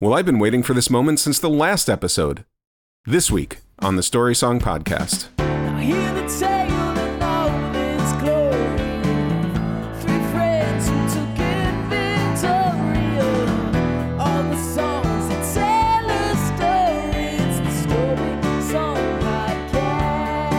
Well, I've been waiting for this moment since the last episode. This week on the Story Song Podcast. Now hear the tale in all its glory. Three friends who took inventory of all the songs that tell a story. It's the Story Song Podcast.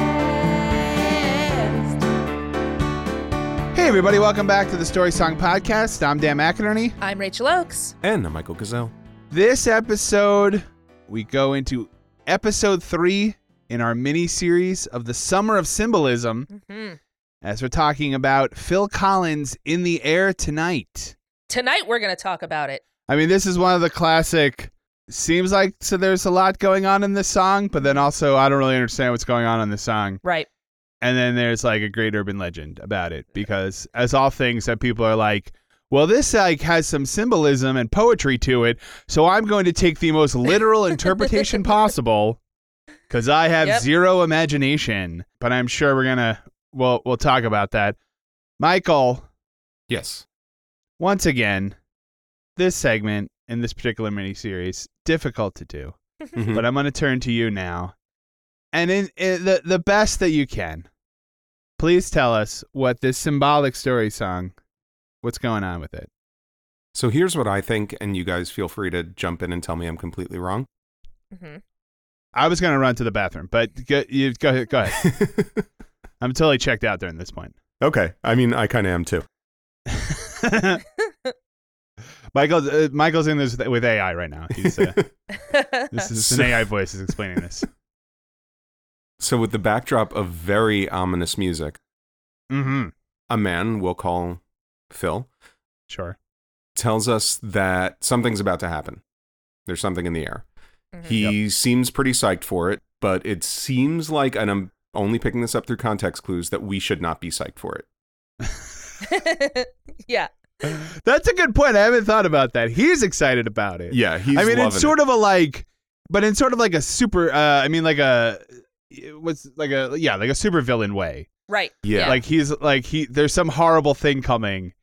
Hey, everybody, welcome back to the Story Song Podcast. I'm Dan McInerney. I'm Rachel Oakes. And I'm Michael Gazelle. This episode, we go into episode three in our mini series of the Summer of Symbolism hmm as we're talking about Phil Collins in the air tonight. Tonight we're going to talk about it. I mean, this is one of the classic. Seems like so there's a lot going on in this song, but then also I don't really understand what's going on in this song. Right. And then there's like a great urban legend about it because, as all things that people are like, well, this like has some symbolism and poetry to it, so I'm going to take the most literal interpretation possible because I have Yep. zero imagination. But I'm sure we're gonna we'll we'll talk about that. Michael, Yes. once again, this segment in this particular miniseries difficult to do, Mhm. but I'm going to turn to you now, and in, in the the best that you can, please tell us what this symbolic story song, what's going on with it. So here's what I think, and you guys feel free to jump in and tell me I'm completely wrong. hmm I was going to run to the bathroom, but go, you go ahead. Go ahead. I'm totally checked out during this point. okay. I mean, I kind of am too. Michael, uh, Michael's in this with AI right now. He's, uh, this is an AI voice is explaining this. So, with the backdrop of very ominous music, Mm-hmm. a man we'll call Phil Sure. tells us that something's about to happen. There's something in the air. Mhm. He seems pretty psyched for it, but it seems like, and I'm only picking this up through context clues, that we should not be psyched for it. yeah. That's a good point. I haven't thought about that. He's excited about it. Yeah, he's I mean, it's sort it. of a like, but in sort of like a super. Uh, I mean, like a what's like a yeah, like a super villain way. Right. Yeah. Like he's like he. There's some horrible thing coming,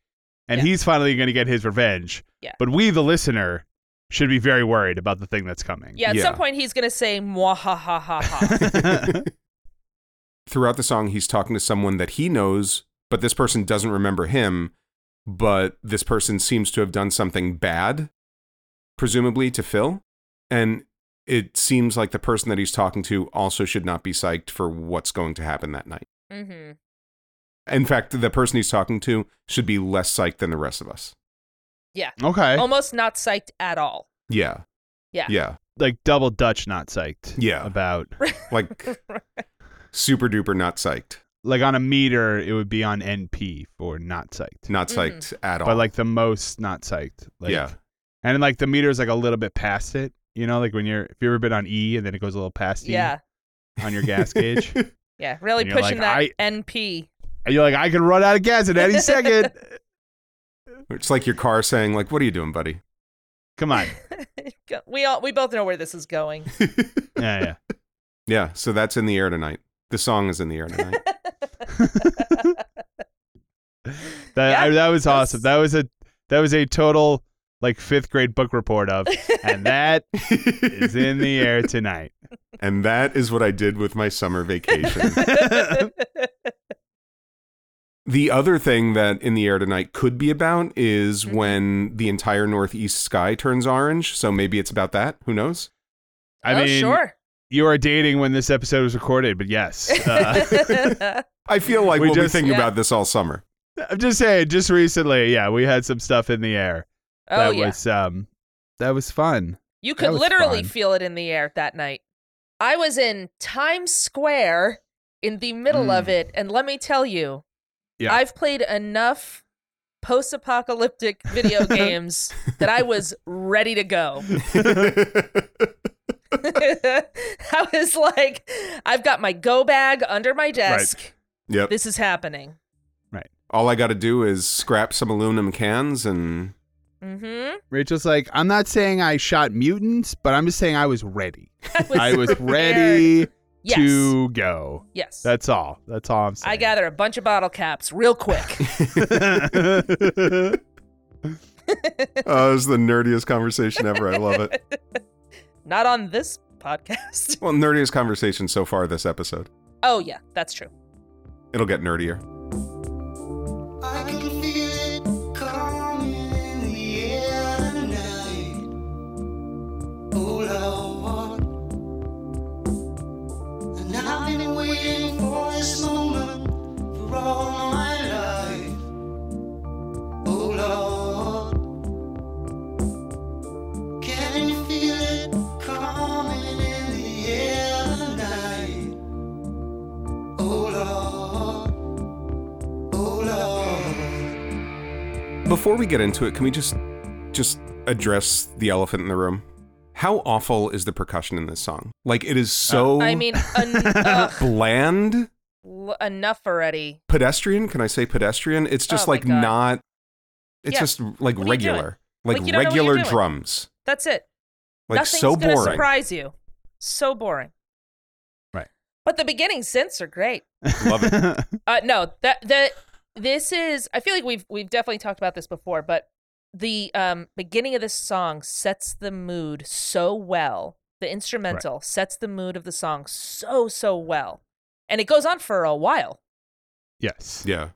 and Yeah. he's finally going to get his revenge. Yeah. But we, the listener, should be very worried about the thing that's coming. Yeah. At Yeah. some point, he's going to say, "Mwah ha ha ha ha." Throughout the song, he's talking to someone that he knows, but this person doesn't remember him. But this person seems to have done something bad, presumably to Phil. And it seems like the person that he's talking to also should not be psyched for what's going to happen that night. hmm In fact, the person he's talking to should be less psyched than the rest of us. Yeah. Okay. Almost not psyched at all. Yeah. Yeah. Yeah. like double Dutch, not psyched. Yeah. About Like super duper not psyched. like on a meter, it would be on NP for not psyched. Not Mhm. psyched at all. But like the most not psyched. Like, Yeah. And like the meter's like a little bit past it. You know, like when you're if you've ever been on E and then it goes a little past E yeah. on your gas gauge. Yeah. Really pushing like, that NP. And you're like, I can run out of gas at any second. it's like your car saying, like, what are you doing, buddy? Come on. we all we both know where this is going. Yeah, yeah. Yeah, so that's in the air tonight. The song is in the air tonight. That Yeah, I, that was that's- awesome. That was a that was a total like fifth grade book report of, and that is in the air tonight. and that is what I did with my summer vacation. The other thing that in the air tonight could be about is Mhm. when the entire northeast sky turns orange. So maybe it's about that. Who knows? I oh, mean, sure. you are dating when this episode was recorded, but yes, uh, I feel like We we will just- be thinking Yeah. about this all summer. I'm just saying. Just recently, yeah, we had some stuff in the air oh that yeah. was um that was fun. You could literally fun. feel it in the air that night. I was in Times Square in the middle of Mm. it, and let me tell you, Yeah. I've played enough post-apocalyptic video games that I was ready to go. I was like, I've got my go bag under my desk. yep. This is happening. Right. All I got to do is scrap some aluminum cans and Mm-hmm. Rachel's like, I'm not saying I shot mutants, but I'm just saying I was ready. I was prepared. ready Yes. to go. Yes. That's all. That's all I'm saying. I gather a bunch of bottle caps real quick. oh, this is the nerdiest conversation ever. I love it. Not on this podcast. Well, nerdiest conversation so far this episode. Oh yeah, that's true. It'll get nerdier. I Before we get into it, can we just just address the elephant in the room? How awful is the percussion in this song? Like it is so I mean, ugh, bland, l- enough already. pedestrian. Can I say pedestrian? It's just Oh like not. It's Yeah. just like What are you doing? regular, like, Like, you don't know what you're regular drums, That's it. like Nothing's so gonna boring. surprise you. So boring. Right. But the beginning synths are great. Love it. Uh, no, that that this is. I feel like we've we've definitely talked about this before, but the um beginning of this song sets the mood so well. The instrumental sets the mood of the song so so well, and it goes on for a while. yes. Yeah.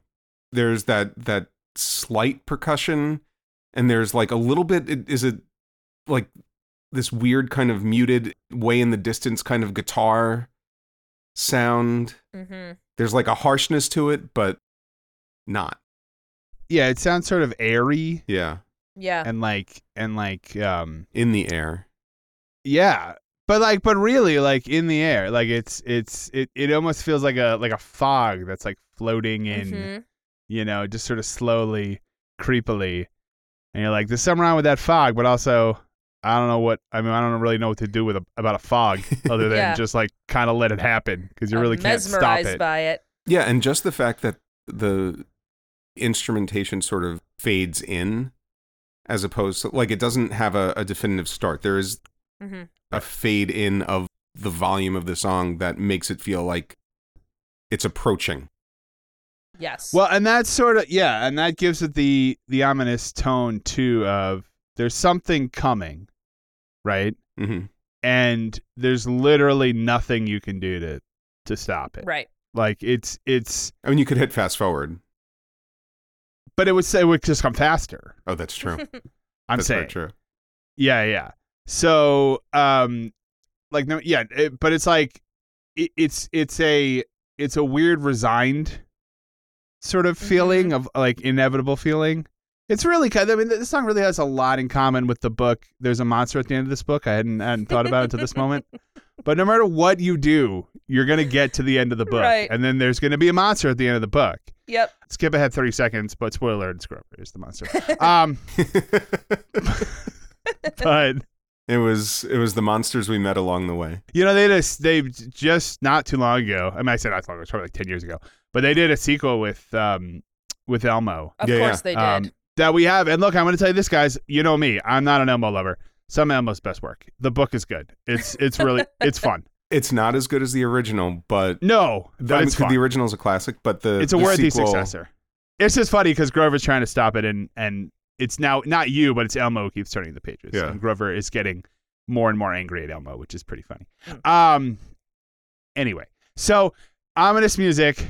There's that that slight percussion and there's like a little bit it- is it like this weird kind of muted way in the distance kind of guitar sound. Mm-hmm. There's like a harshness to it but not. Yeah, it sounds sort of airy Yeah. Yeah. and like and like um In the air. yeah. But like but really like in the air. Like it's it's it, it almost feels like a like a fog that's like floating in, Mhm. you know, just sort of slowly, creepily. And you're like, there's something wrong with that fog, but also I don't know what I mean. I don't really know what to do with a, about a fog other than Yeah. just like kind of let it happen because you I'm really can't stop it. by it. Yeah, and just the fact that the instrumentation sort of fades in as opposed to like it doesn't have a, a definitive start. There is hmm a fade in of the volume of the song that makes it feel like it's approaching. Yes. Well, and that's sort of yeah, and that gives it the the ominous tone too of there's something coming, right? hmm And there's literally nothing you can do to to stop it. right. Like it's it's I mean, you could hit fast forward. but it would say it would just come faster. Oh, that's true. I'm that's saying. true. Yeah, yeah. So, um, like no, yeah, it, but it's like it, it's it's a it's a weird resigned sort of feeling of like inevitable feeling. It's really kind. Of, I mean, this song really has a lot in common with the book. There's a monster at the end of this book. I hadn't, hadn't thought about it to this moment. But no matter what you do, you're gonna get to the end of the book, Right. and then there's gonna be a monster at the end of the book. Yep. Skip ahead 30 seconds, but spoiler alert: Grover is the monster. Um, but it was it was the monsters we met along the way. You know, they just they just not too long ago. I mean, I said not too long ago, it's probably like ten years ago. But they did a sequel with um with Elmo Of Yeah, course they did. um, that we have. And look, I'm going to tell you this, guys. You know me, I'm not an Elmo lover. Some Elmo's best work. The book is good. It's it's really it's fun. It's not as good as the original, but No, but I mean, it's 'cause fun. the original's a classic. But the it's a the worthy sequel- successor. It's just funny because Grover's trying to stop it, and and it's now not you, but it's Elmo who keeps turning the pages. Yeah. And Grover is getting more and more angry at Elmo, which is pretty funny. Hmm. Um. Anyway, so ominous music,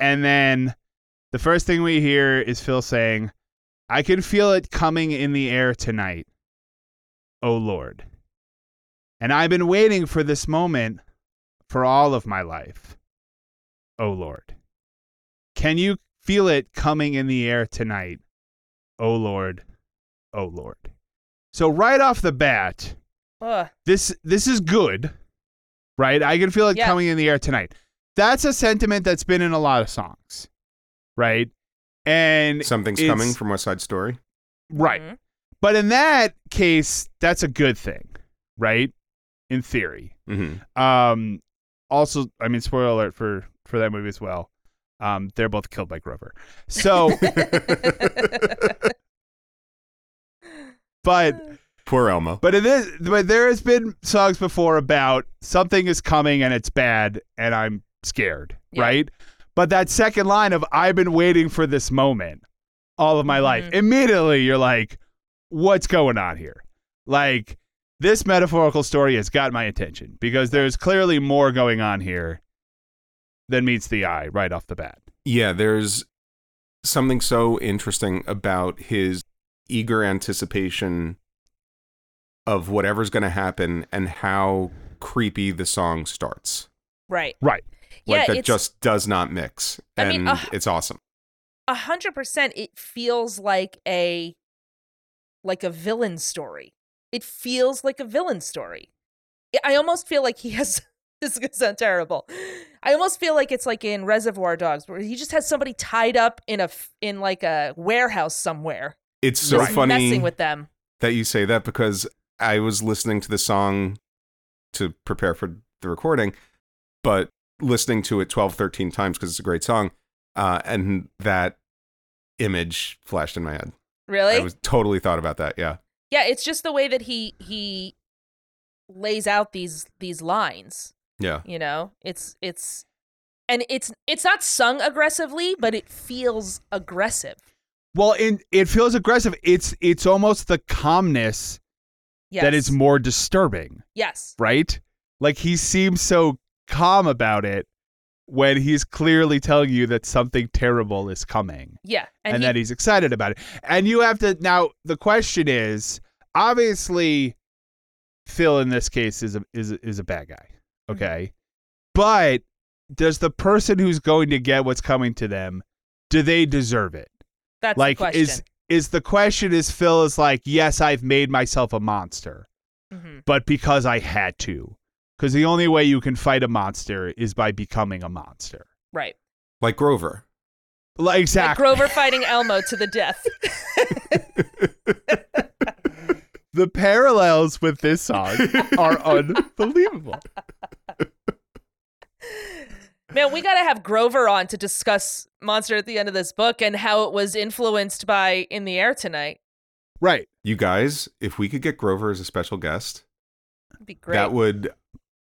and then the first thing we hear is Phil saying, "I can feel it coming in the air tonight, oh Lord." And I've been waiting for this moment for all of my life, oh Lord. Can you feel it coming in the air tonight? Oh Lord, oh Lord. So right off the bat, Ugh. this this is good, right? I can feel it Yeah. coming in the air tonight. That's a sentiment that's been in a lot of songs, right? And Something's coming from West Side Story. Right. Mhm. But in that case, that's a good thing, right? In theory. hmm Um, also, I mean, spoiler alert for for that movie as well. Um, they're both killed by Grover. So, but Poor Elmo. but it is. but there has been songs before about something is coming and it's bad and I'm scared, Yeah. right? But that second line of I've been waiting for this moment all of my life, Mhm. immediately you're like, what's going on here? Like this metaphorical story has got my attention because there's clearly more going on here than meets the eye right off the bat. Yeah, there's something so interesting about his eager anticipation of whatever's going to happen and how creepy the song starts. right. Right. Yeah, like that just does not mix. I And mean, uh, it's awesome. a hundred percent. It feels like a like a villain story. It feels like a villain story. I- I almost feel like he has. This is gonna sound terrible. I almost feel like it's like in Reservoir Dogs, where he just has somebody tied up in a in like a warehouse somewhere, It's so just funny messing with them. that you say that because I was listening to the song to prepare for the recording, but listening to it 12, 13 times because it's a great song. Uh, and that image flashed in my head. Really? I was totally thought about that. Yeah. yeah, it's just the way that he he lays out these these lines. Yeah. you know it's it's and it's it's not sung aggressively but it feels aggressive Well, in, it feels aggressive. It's it's almost the calmness yes that is more disturbing. yes right? Like he seems so calm about it when he's clearly telling you that something terrible is coming yeah and, and, he, that he's excited about it. And you have to now the question is obviously Phil in this case is a is a- is a bad guy. Mm-hmm. Okay? But does the person who's going to get what's coming to them do they deserve it? that's like the question is is the question is Phil is like, "Yes, I've made myself a monster." Mhm. but because I had to. Because the only way you can fight a monster is by becoming a monster. right Like Grover. Like, like exactly. grover fighting elmo to the death the parallels with this song are unbelievable. Man we gotta have grover on to discuss monster at the end of this book and how it was influenced by in the air tonight Right. You guys, if we could get Grover as a special guest, It'd be great that would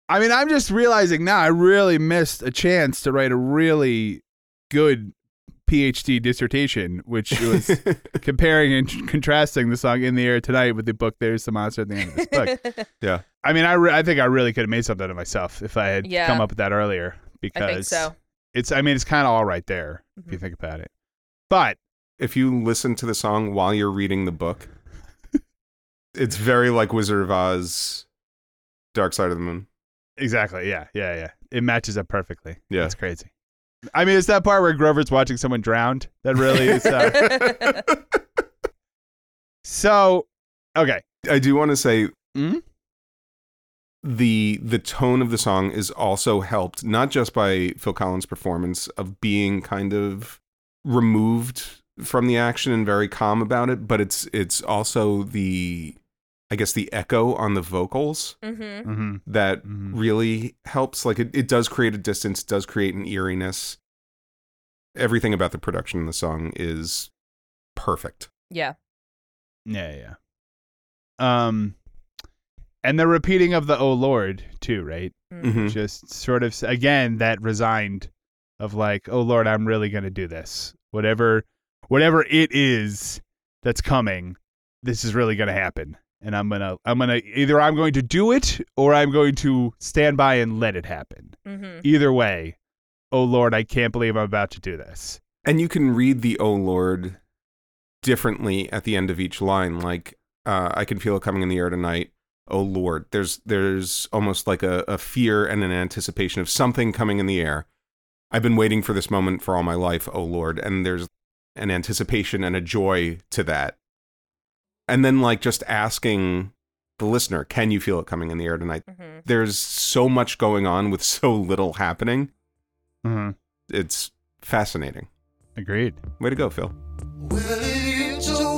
I mean, I'm just realizing now I really missed a chance to write a really good PhD dissertation, which was comparing and contrasting the song "In the Air Tonight" with the book "There's the Monster" at the end of this book. yeah. I mean, I, re- I think I really could have made something of myself if I had Yeah. come up with that earlier. Because i think so it's I mean it's kind of all right there if you Mhm. think about it. But If you listen to the song while you're reading the book, it's very like Wizard of Oz, Dark Side of the Moon. exactly, yeah, yeah, yeah. It matches up perfectly. Yeah. That's crazy. I mean, it's that part where Grover's watching someone drowned. That really is. Uh, so, okay. I do want to say Mhm. the the tone of the song is also helped not just by Phil Collins' performance of being kind of removed from the action and very calm about it, but it's it's also the I guess the echo on the vocals mm-hmm. Mm-hmm. that Mhm. really helps. Like it, it does create a distance, does create an eeriness. Everything about the production of the song is perfect. yeah Yeah, yeah. Um, and the repeating of the "Oh Lord" too, right? Mhm. Just sort of again that resigned of like, "Oh Lord, I'm really gonna do this. Whatever, whatever it is that's coming, this is really gonna happen." And I'm gonna, I'm gonna either I'm going to do it or I'm going to stand by and let it happen. mm-hmm. Either way, oh Lord, I can't believe I'm about to do this. And you can read the "Oh Lord" differently at the end of each line. Like uh, I can feel it coming in the air tonight. Oh Lord, there's there's almost like a, a fear and an anticipation of something coming in the air. I've been waiting for this moment for all my life. Oh Lord, and there's an anticipation and a joy to that. And then like just asking the listener, can you feel it coming in the air tonight? Mm-hmm. There's so much going on with so little happening. Mm-hmm. It's fascinating. Agreed. Way to go, Phil. Well,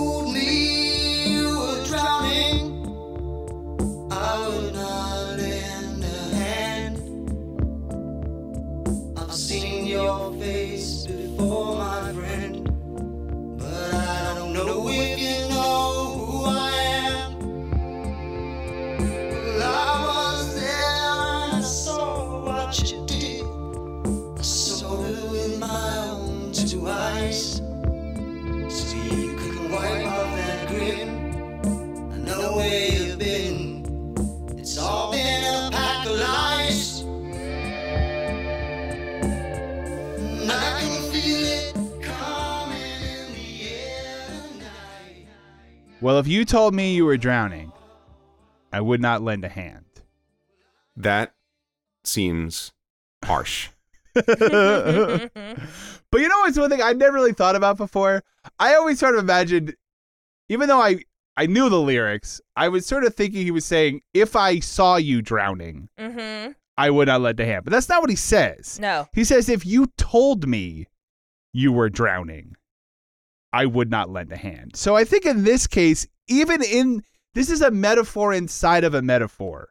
Well, if you told me you were drowning, I would not lend a hand. That seems harsh. but you know what's one thing I never really thought about before? I always sort of imagined, even though I I knew the lyrics, I was sort of thinking he was saying, "If I saw you drowning, mm-hmm. I would not lend a hand." But that's not what he says. No. He says, "If you told me you were drowning, I would not lend a hand." So I think in this case, even in this is a metaphor inside of a metaphor.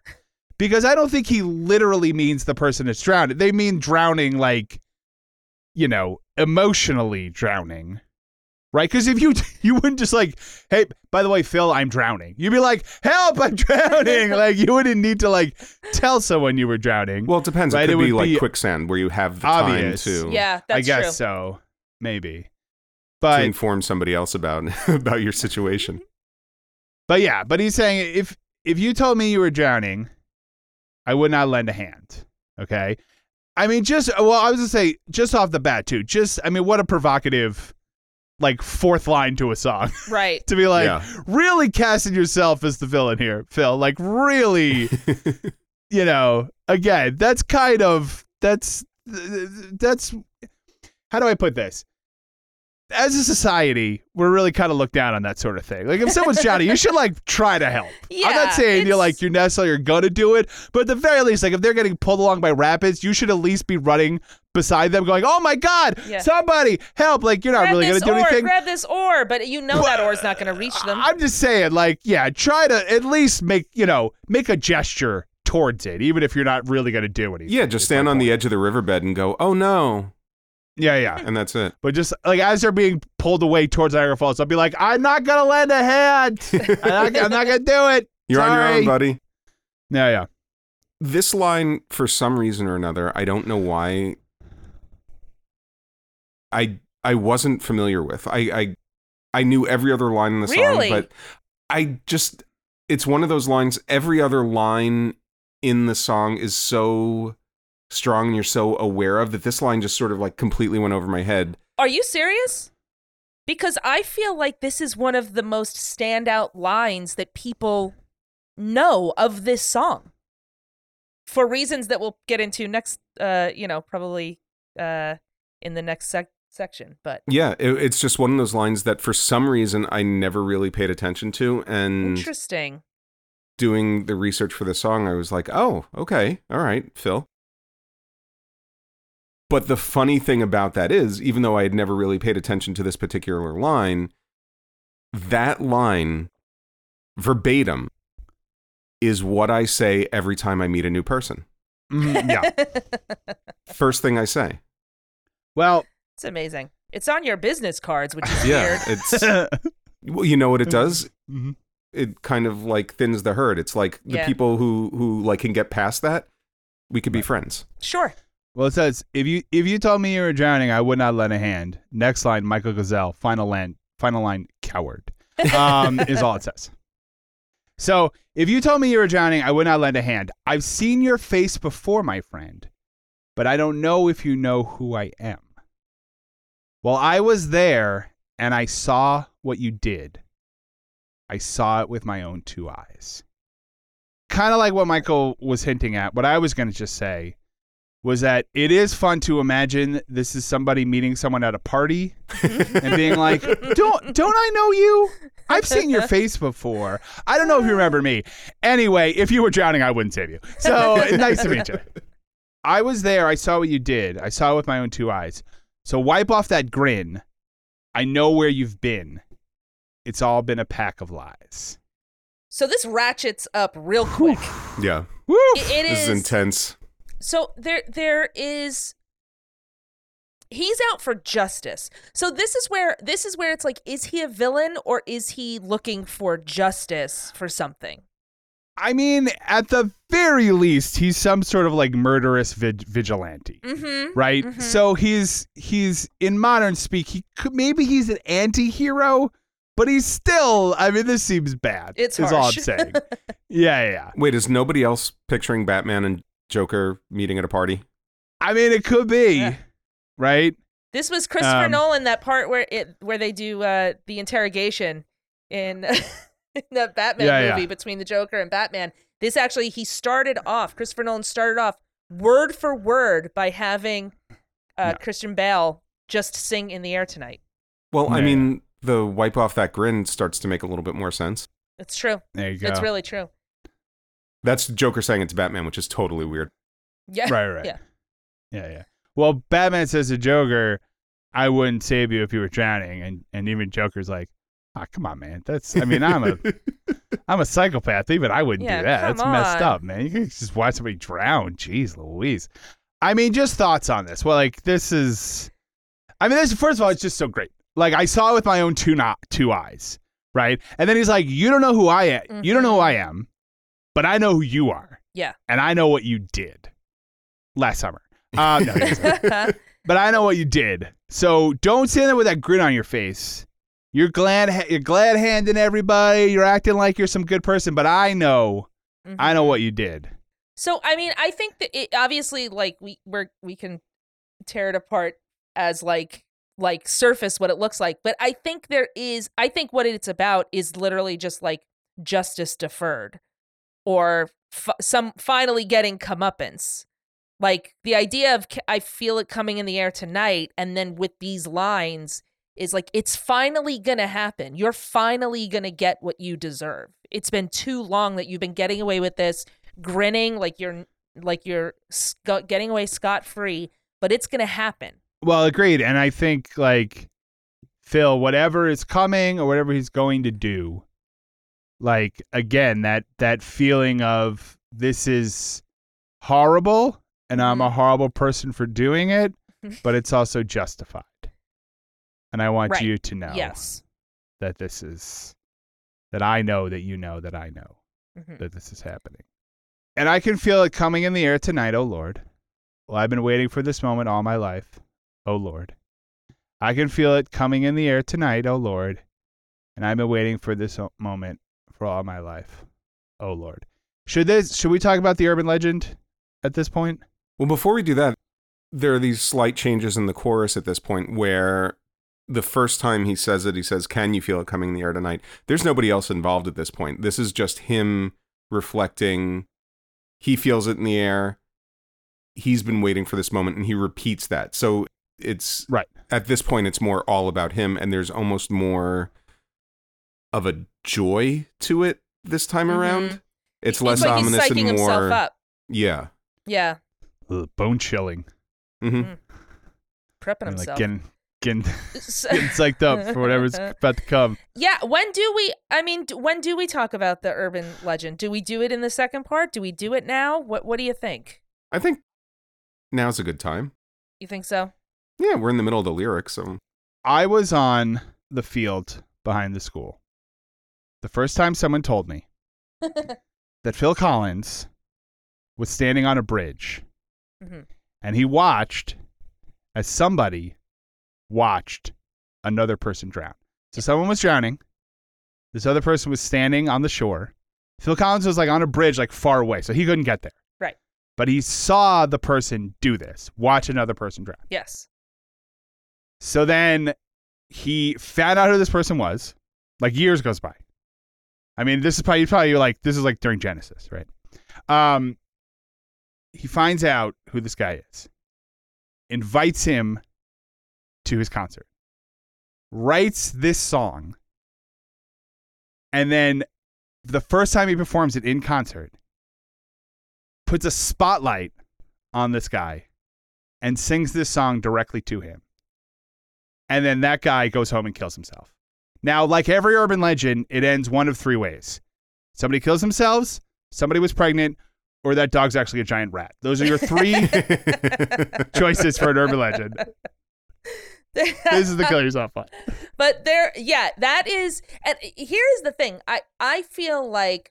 Because I don't think he literally means the person is drowning. They mean drowning like you know, emotionally drowning. Right? Because if you you wouldn't just like, hey, by the way, Phil, I'm drowning. You'd be like, help, I'm drowning. like you wouldn't need to like tell someone you were drowning. Well, it depends. Right, it it could be like be quicksand where you have the obvious. time to, Yeah, that's I guess true. so. Maybe. To inform somebody else about about your situation. But yeah, but he's saying if if you told me you were drowning, I would not lend a hand. Okay. I mean, just well, I was gonna say just off the bat too. Just I mean, what a provocative, like fourth line to a song Right. to be like Yeah. really casting yourself as the villain here, Phil. Like really, you know. Again, that's kind of that's that's how do I put this? As a society, we're really kind of looked down on that sort of thing. Like if someone's drowning, you should like try to help. I'm not saying you're like you're necessarily gonna do it, but at the very least, like if they're getting pulled along by rapids, you should at least be running beside them, going, "Oh my God, Yeah. somebody help!" Like you're not grab really gonna do oar, anything. grab this oar, but you know that oar's not going to reach them. I'm just saying, like, yeah, try to at least make you know make a gesture towards it, even if you're not really gonna do anything. yeah, just is my stand on the edge of the riverbed and go, "Oh no," Yeah, yeah. and that's it. But just like as they're being pulled away towards Niagara Falls, I'll be like, I'm not gonna lend a hand. I'm, not, I'm not gonna do it. You're on your own, buddy. Yeah, yeah. This line, for some reason or another, I don't know why. I I wasn't familiar with. I I I knew every other line in the Really? song, but I just it's one of those lines. Every other line in the song is so strong and you're so aware of that this line just sort of like completely went over my head. Are you serious? Because I feel like this is one of the most standout lines that people know of this song. For reasons that we'll get into next uh, you know, probably uh in the next sec- section, but Yeah, it, it's just one of those lines that for some reason I never really paid attention to and interesting. doing the research for the song, I was like, oh, okay, all right, Phil. But the funny thing about that is, even though I had never really paid attention to this particular line, that line verbatim is what I say every time I meet a new person. Mhm, yeah. First thing I say. Well, It's amazing. It's on your business cards, which is Yeah, weird. it's well, you know what it does? Mhm. It kind of like thins the herd. It's like the Yeah. people who who like can get past that, we could be friends. Sure. Well, it says if you if you told me you were drowning, I would not lend a hand. Next line, Michael Gazelle. Final line, final line, coward. Um, is all it says. So if you told me you were drowning, I would not lend a hand. I've seen your face before, my friend, but I don't know if you know who I am. Well, I was there and I saw what you did. I saw it with my own two eyes. Kind of like what Michael was hinting at. What I was going to just say was that it is fun to imagine this is somebody meeting someone at a party and being like, "Don't don't I know you? I've seen your face before. I don't know if you remember me. Anyway, if you were drowning, I wouldn't save you. So nice to meet you. I was there. I saw what you did. I saw it with my own two eyes. So wipe off that grin. I know where you've been. It's all been a pack of lies. So this ratchets up real quick. Yeah. Woo! It- it This is is intense. So there there is he's out for justice. So this is where this is where it's like is he a villain or is he looking for justice for something? I mean, at the very least, he's some sort of like murderous vig- vigilante. Mhm. right? Mhm. So he's he's in modern speak. He could maybe he's an anti-hero, but he's still. I mean, this seems bad. It's is all I'm saying. yeah, yeah, yeah. Wait, is nobody else picturing Batman and Joker meeting at a party? I mean, it could be, Yeah. right? This was Christopher Um, Nolan that part where it where they do uh the interrogation in in the Batman Yeah, yeah. movie between the Joker and Batman. This actually he started off Christopher Nolan started off word for word by having uh Yeah. Christian Bale just sing in the air tonight. Well, I mean, the wipe off that grin starts to make a little bit more sense. It's true. There you go. It's really true. That's Joker saying it to Batman, which is totally weird. Yeah. right, right. Yeah. yeah, yeah. Well, Batman says to Joker, "I wouldn't save you if you were drowning," and and even Joker's like, "Ah, come on, man. That's. I mean, I'm a I'm a psychopath. Even I wouldn't Yeah, do that. come That's messed up, man. You can just watch somebody drown. Jeez Louise. I mean, just thoughts on this. Well, like this is I mean, this first of all, it's just so great. Like I saw it with my own two not two eyes, right? And then he's like, You don't know who I am. You don't know who I am, but I know who you are. Yeah. And I know what you did last summer. Um, no, but I know what you did. So don't stand there with that grin on your face. You're glad you're glad handing everybody. You're acting like you're some good person, but I know I know what you did. So I mean, I think that it obviously like we we're we can tear it apart as like like surface what it looks like, but I think there is I think what it's about is literally just like justice deferred or f- some finally getting comeuppance. Like the idea of I feel it coming in the air tonight and then with these lines is like it's finally to happen. You're finally to get what you deserve. It's been too long that you've been getting away with this grinning like you're like you're sc- getting away scot free, but it's gonna happen. Well, agreed. And I think like Phil, whatever is coming or whatever he's going to do, like again, that that feeling of this is horrible and I'm a horrible person for doing it, but it's also justified. And I want Right. you to know Yes. that this is that I know that you know that I know Mhm. that this is happening. And I can feel it coming in the air tonight, oh Lord. Well, I've been waiting for this moment all my life, oh Lord. I can feel it coming in the air tonight, oh Lord. And I've been waiting for this moment for all my life, oh Lord. Should this should we talk about the urban legend at this point? Well, before we do that, there are these slight changes in the chorus at this point where the first time he says it, he says, Can you feel it coming in the air tonight? There's nobody else involved at this point. This is just him reflecting. He feels it in the air. He's been waiting for this moment and he repeats that. So it's Right. at this point, it's more all about him and there's almost more of a joy to it this time Mhm. around. It's It's less like ominous he's psyching and himself more. up. Yeah. Yeah, Ugh, bone chilling. Mm-hmm. prepping I himself. like getting getting getting psyched up for whatever's about to come. yeah, when do we? I mean, when do we talk about the urban legend? Do we do it in the second part? Do we do it now? What What do you think? I think now's a good time. You think so? Yeah, we're in the middle of the lyrics, so I was on the field behind the school. The first time someone told me that Phil Collins was standing on a bridge Mhm. and he watched as somebody watched another person drown. So someone was drowning. This other person was standing on the shore. Phil Collins was like on a bridge, like far away, so he couldn't get there. Right. But he saw the person do this, watch another person drown. Yes. So then he found out who this person was. Like years goes by. I mean, this is probably probably like this is like during Genesis, right? Um, he finds out who this guy is, invites him to his concert, writes this song, and then the first time he performs it in concert, puts a spotlight on this guy and sings this song directly to him and then that guy goes home and kills himself. Now, like every urban legend, it ends one of three ways: somebody kills themselves, somebody was pregnant, or that dog's actually a giant rat. Those are your three choices for an urban legend. This is the kill yourself one. But there, yeah, that is. And here's the thing: I I feel like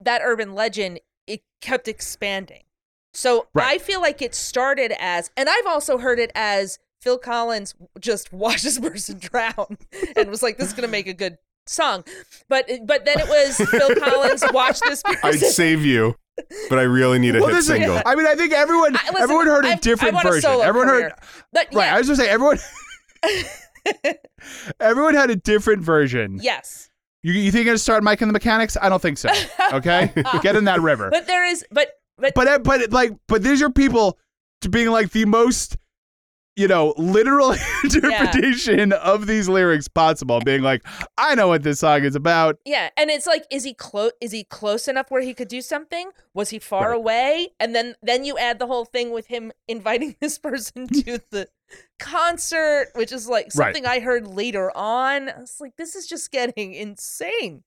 that urban legend it kept expanding. So Right. I feel like it started as, and I've also heard it as Phil Collins just watched this person drown and was like, "This is gonna make a good song," but but then it was Phil Collins watched this person. I'd save you, but I really need a Well, hit this is- single. I mean, I think everyone I- listen, everyone heard a I- different I want a version. solo everyone career. heard But right. yeah, I was gonna say everyone everyone had a different version. yes. You, you think you're gonna start Mike and the Mechanics? I don't think so. Okay, get in that river. But there is, but but But but like but these are people to being like the most you know literal interpretation of these lyrics possible. Being like, I know what this song is about. Yeah, and it's like, is he close? Is he close enough where he could do something? Was he far Right. away? And then then you add the whole thing with him inviting this person to the concert, which is like Right. something I heard later on. I was like, this is just getting insane.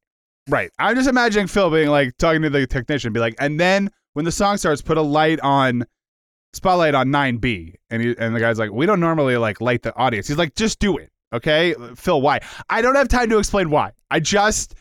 Right. I'm just imagining Phil being like talking to the technician, be like, and then when the song starts, put a light on spotlight on 9B. And he, and the guy's like, we don't normally like light the audience. He's like, just do it. Okay. Phil, why? I don't have time to explain why. I just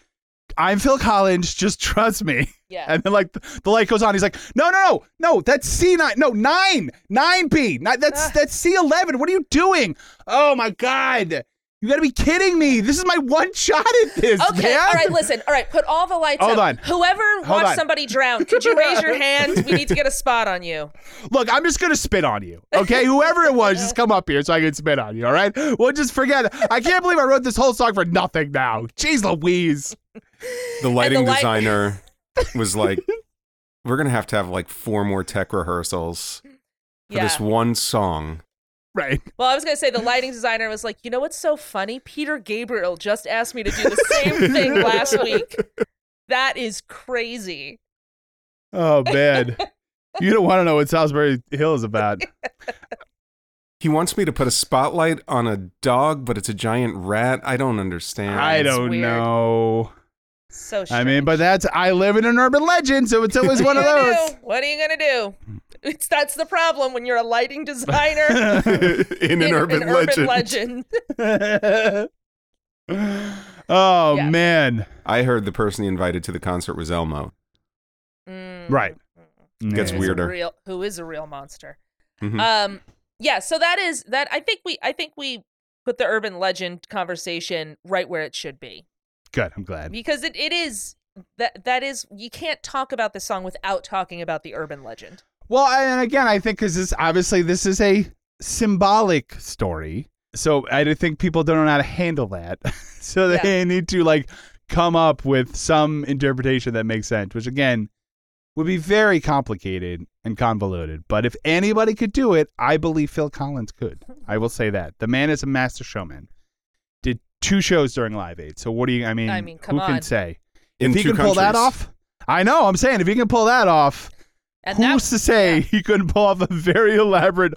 I'm Phil Collins, just trust me. Yeah. And then like the, the light goes on. He's like, no, no, no, no, that's C nine, no nine, nine B, Not, that's Ah. that's C eleven. What are you doing? Oh my god, you got to be kidding me! This is my one shot at this. Okay, man. all right, listen. All right, put all the lights Hold up. on. Whoever Hold watched on. somebody drown, could you raise your hand? We need to get a spot on you. Look, I'm just gonna spit on you. Okay, whoever it was, just come up here so I can spit on you. All right? We'll just forget. it. I can't believe I wrote this whole song for nothing now. Jeez Louise. The lighting light- designer was like, "We're gonna have to have like four more tech rehearsals for Yeah. this one song." Right. Well, I was going to say the lighting designer was like, you know what's so funny? Peter Gabriel just asked me to do the same thing last week. That is crazy. Oh man. You don't want to know what Solsbury Hill is about. He wants me to put a spotlight on a dog, but it's a giant rat. I don't understand. I It's don't weird. know. So I mean, but that's I live in an urban legend, so it's always one of What are you those. do? What are you gonna do? It's that's the problem when you're a lighting designer in an urban legend. legend. oh Yeah. man. I heard the person he invited to the concert was Elmo. Mm. Right. Gets Who is a weirder. real- who is a real monster? Mhm. Um, yeah. So that is that. I think we. I think we put the urban legend conversation right where it should be Good. I'm glad. because it, it is that that is you can't talk about the song without talking about the urban legend. Well, and again, I think because this obviously this is a symbolic story, so I think people don't know how to handle that. so they need to like come up with some interpretation that makes sense, which again would be very complicated and convoluted. But if anybody could do it, I believe Phil Collins could. I will say that the man is a master showman. Did two shows during Live Aid. So what do you? I mean, I mean, come who can say In if he two can pull that off? I know. I'm saying if he can pull that off. And Who's that, to say he couldn't pull off a very elaborate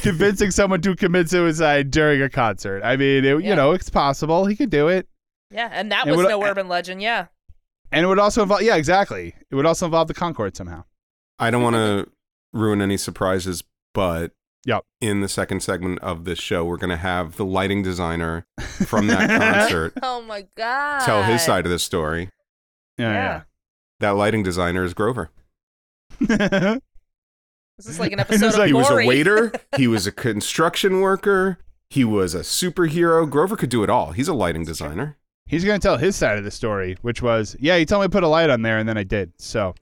convincing someone to commit suicide during a concert? I mean, it, Yeah. you know, it's possible. He could do it. yeah, and that It was would- no urban legend. Yeah. And it would also involve, yeah, exactly. It would also involve the Concorde somehow. I don't want to ruin any surprises, but Yep. in the second segment of this show, we're going to have the lighting designer from that concert Oh my god. tell his side of the story. yeah Yeah, That lighting designer is Grover. Yeah. This is like an It's episode of like- He was a waiter, he was a construction worker, he was a superhero. Grover could do it all. He's a lighting designer. He's going to tell his side of the story, which was, yeah, he told me to put a light on there, and then I did. So,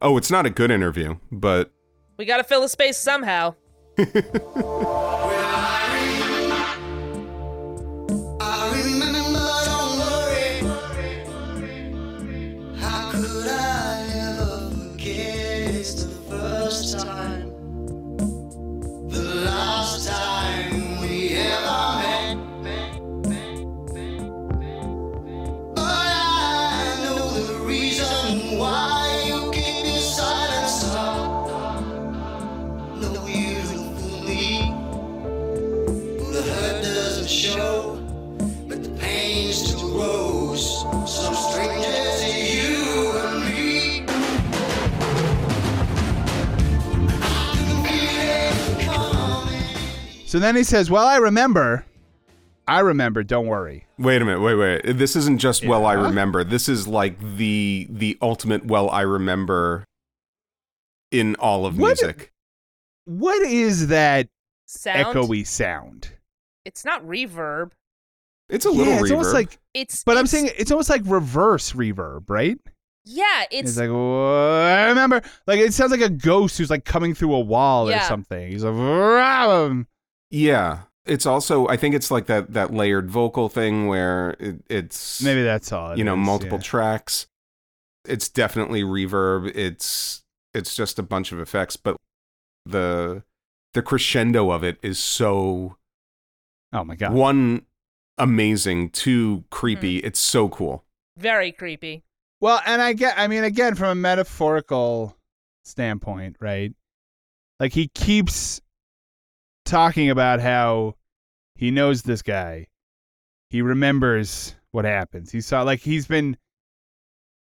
Oh, it's not a good interview, but We got to fill the space somehow. So then he says, "Well, I remember. I remember. Don't worry." Wait a minute. Wait, wait. This isn't just well I remember. This is like the the ultimate well I remember in all of What- music. What is that Sound. echoey sound? It's not reverb. It's a little yeah, it's reverb. almost like, It's. but I'm saying it's almost like reverse reverb, right? Yeah, it's. It's like "Whoa," I remember, like it sounds like a ghost who's like coming through a wall or something. He's like, "Vroom." Yeah. It's also I think it's like that that layered vocal thing where it, it's maybe that's all. it you know is, multiple yeah. tracks. It's definitely reverb. It's it's just a bunch of effects, but the the crescendo of it is so oh my god! one amazing, two creepy. Hmm. It's so cool. very creepy. Well, and I get, I mean, again, from a metaphorical standpoint, right? Like he keeps talking about how he knows this guy. He remembers what happens. He saw, like, he's been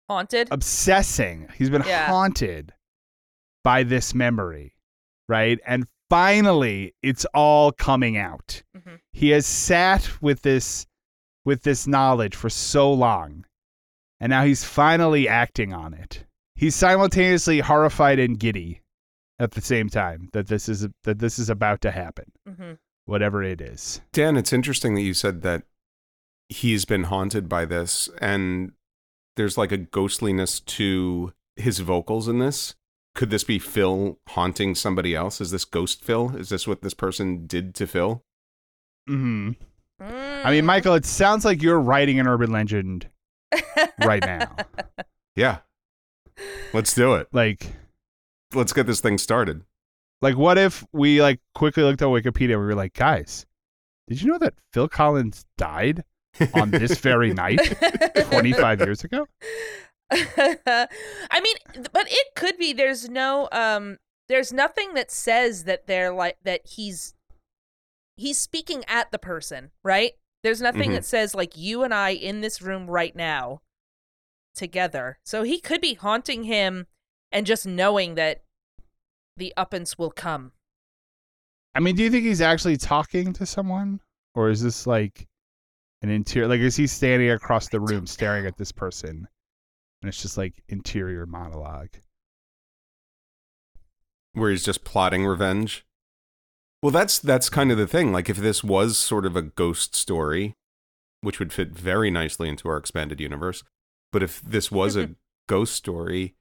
Haunted. obsessing. He's been Yeah. haunted by this memory, right? And finally, it's all coming out. Mhm. He has sat with this with this knowledge for so long, and now he's finally acting on it. He's simultaneously horrified and giddy at the same time that this is that this is about to happen, hmm whatever it is. Dan, it's interesting that you said that he's been haunted by this, and there's like a ghostliness to his vocals in this. Could this be Phil haunting somebody else? Is this ghost Phil? Is this what this person did to Phil? hmm I Mm. mean, Michael, it sounds like you're writing an urban legend right now. Yeah. Let's do it. like. Let's get this thing started. Like, what if we like quickly looked at Wikipedia and we were like, guys, did you know that Phil Collins died on this very night 25 years ago? I mean, but it could be. There's no, um, there's nothing that says that they're like that. He's he's speaking at the person, right? There's nothing Mhm. that says like you and I in this room right now together. So he could be haunting him and just knowing that the uppance will come. I mean, do you think he's actually talking to someone? Or is this like an interior? Like, is he standing across the room staring at this person? And it's just like interior monologue. where he's just plotting revenge. Well, that's that's kind of the thing. Like if this was sort of a ghost story, which would fit very nicely into our expanded universe, but if this was a ghost story,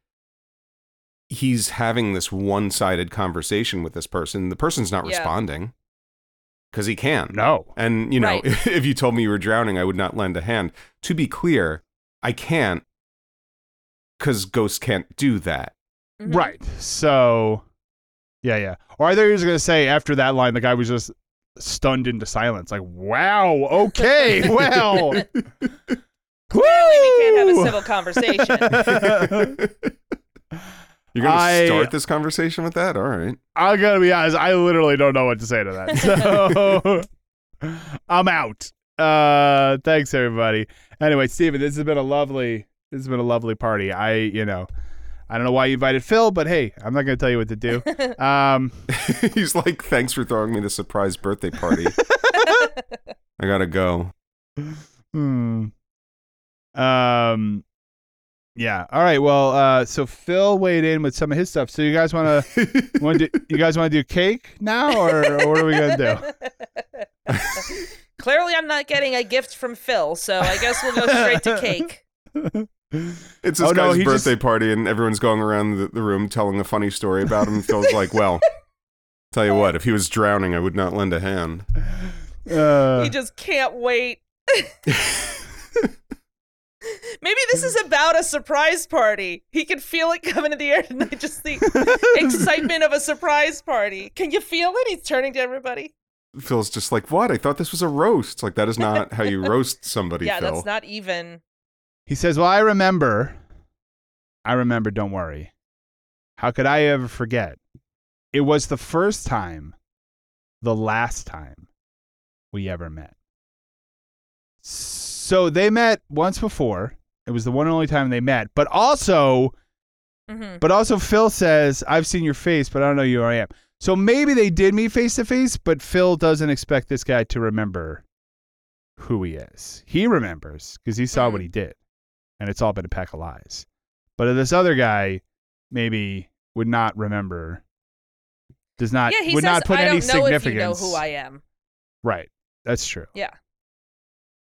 he's having this one-sided conversation with this person. The person's not Yeah. responding because he can. No. And you know, Right. if you told me you were drowning, I would not lend a hand. To be clear, I can't because ghosts can't do that. Mhm. Right. So, yeah, yeah. Or I thought he was going to say after that line, the guy was just stunned into silence. Like, wow, okay, well. Clearly, we can't have a civil conversation. You're gonna I- start this conversation with that? All right. I gotta be honest, I literally don't know what to say to that. So I'm out. Uh thanks everybody. Anyway, Steven, this has been a lovely this has been a lovely party. I you know I don't know why you invited Phil, but hey, I'm not gonna tell you what to do. Um He's like, thanks for throwing me the surprise birthday party. I gotta go. hmm. Um yeah. All right. Well, uh so Phil weighed in with some of his stuff. So you guys wanna want to you guys wanna do cake now or, or what are we gonna do? Clearly, I'm not getting a gift from Phil, so I guess we'll go straight to cake. It's this Oh, guy's he birthday just- party, and everyone's going around the, the room telling a funny story about him. Phil's like, well, tell you what, if he was drowning, I would not lend a hand. Uh, he just can't wait. Maybe this is about a surprise party. He can feel it coming to the air tonight. Just the excitement of a surprise party. Can you feel it? He's turning to everybody. Phil's just like, what? I thought this was a roast. Like, that is not how you roast somebody, yeah, Phil. that's not even. He says, Well, I remember. I remember, don't worry. How could I ever forget? It was the first time, the last time we ever met. So they met once before. It was the one and only time they met. But also, Mhm. but also Phil says, I've seen your face, but I don't know who I am. So maybe they did meet face to face, but Phil doesn't expect this guy to remember who he is. He remembers because he saw what Mhm. he did, and it's all been a pack of lies. But this other guy maybe would not remember. Does not yeah, he would says, not put "I any don't know if significance. you know who I am." Right. That's true. Yeah.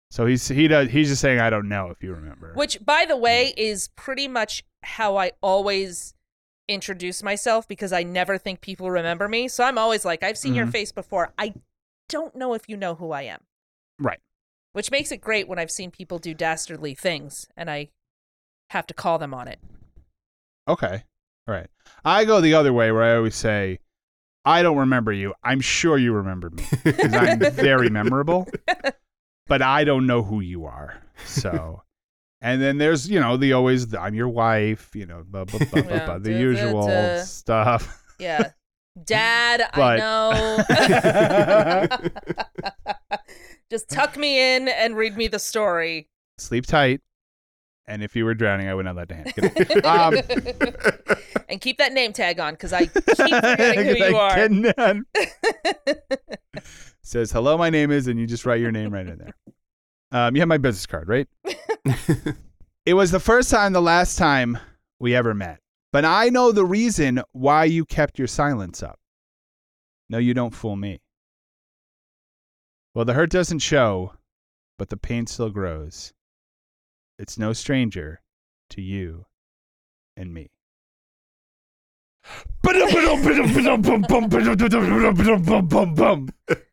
So he's he does he's just saying I don't know if you remember. Which, by the way, is pretty much how I always introduce myself because I never think people remember me. So I'm always like, I've seen your Mhm. face before. I don't know if you know who I am. Right. Which makes it great when I've seen people do dastardly things and I have to call them on it. Okay. All right. I go the other way where I always say, I don't remember you. I'm sure you remember me because I'm very memorable, but I don't know who you are. So, and then there's, you know, the always, I'm your wife, you know, blah, blah, blah, blah, Yeah, blah, the da, da, usual da. stuff. Yeah. Dad, But- I know. Just tuck me in and read me the story. Sleep tight. And if you were drowning, I would not let the hand. Um, and keep that name tag on because I keep forgetting who you I are. Says, hello, my name is, and you just write your name right in there. Um, you have my business card, right? It was the first time, the last time we ever met. But I know the reason why you kept your silence up. No, you don't fool me. Well, the hurt doesn't show, but the pain still grows. It's no stranger to you and me.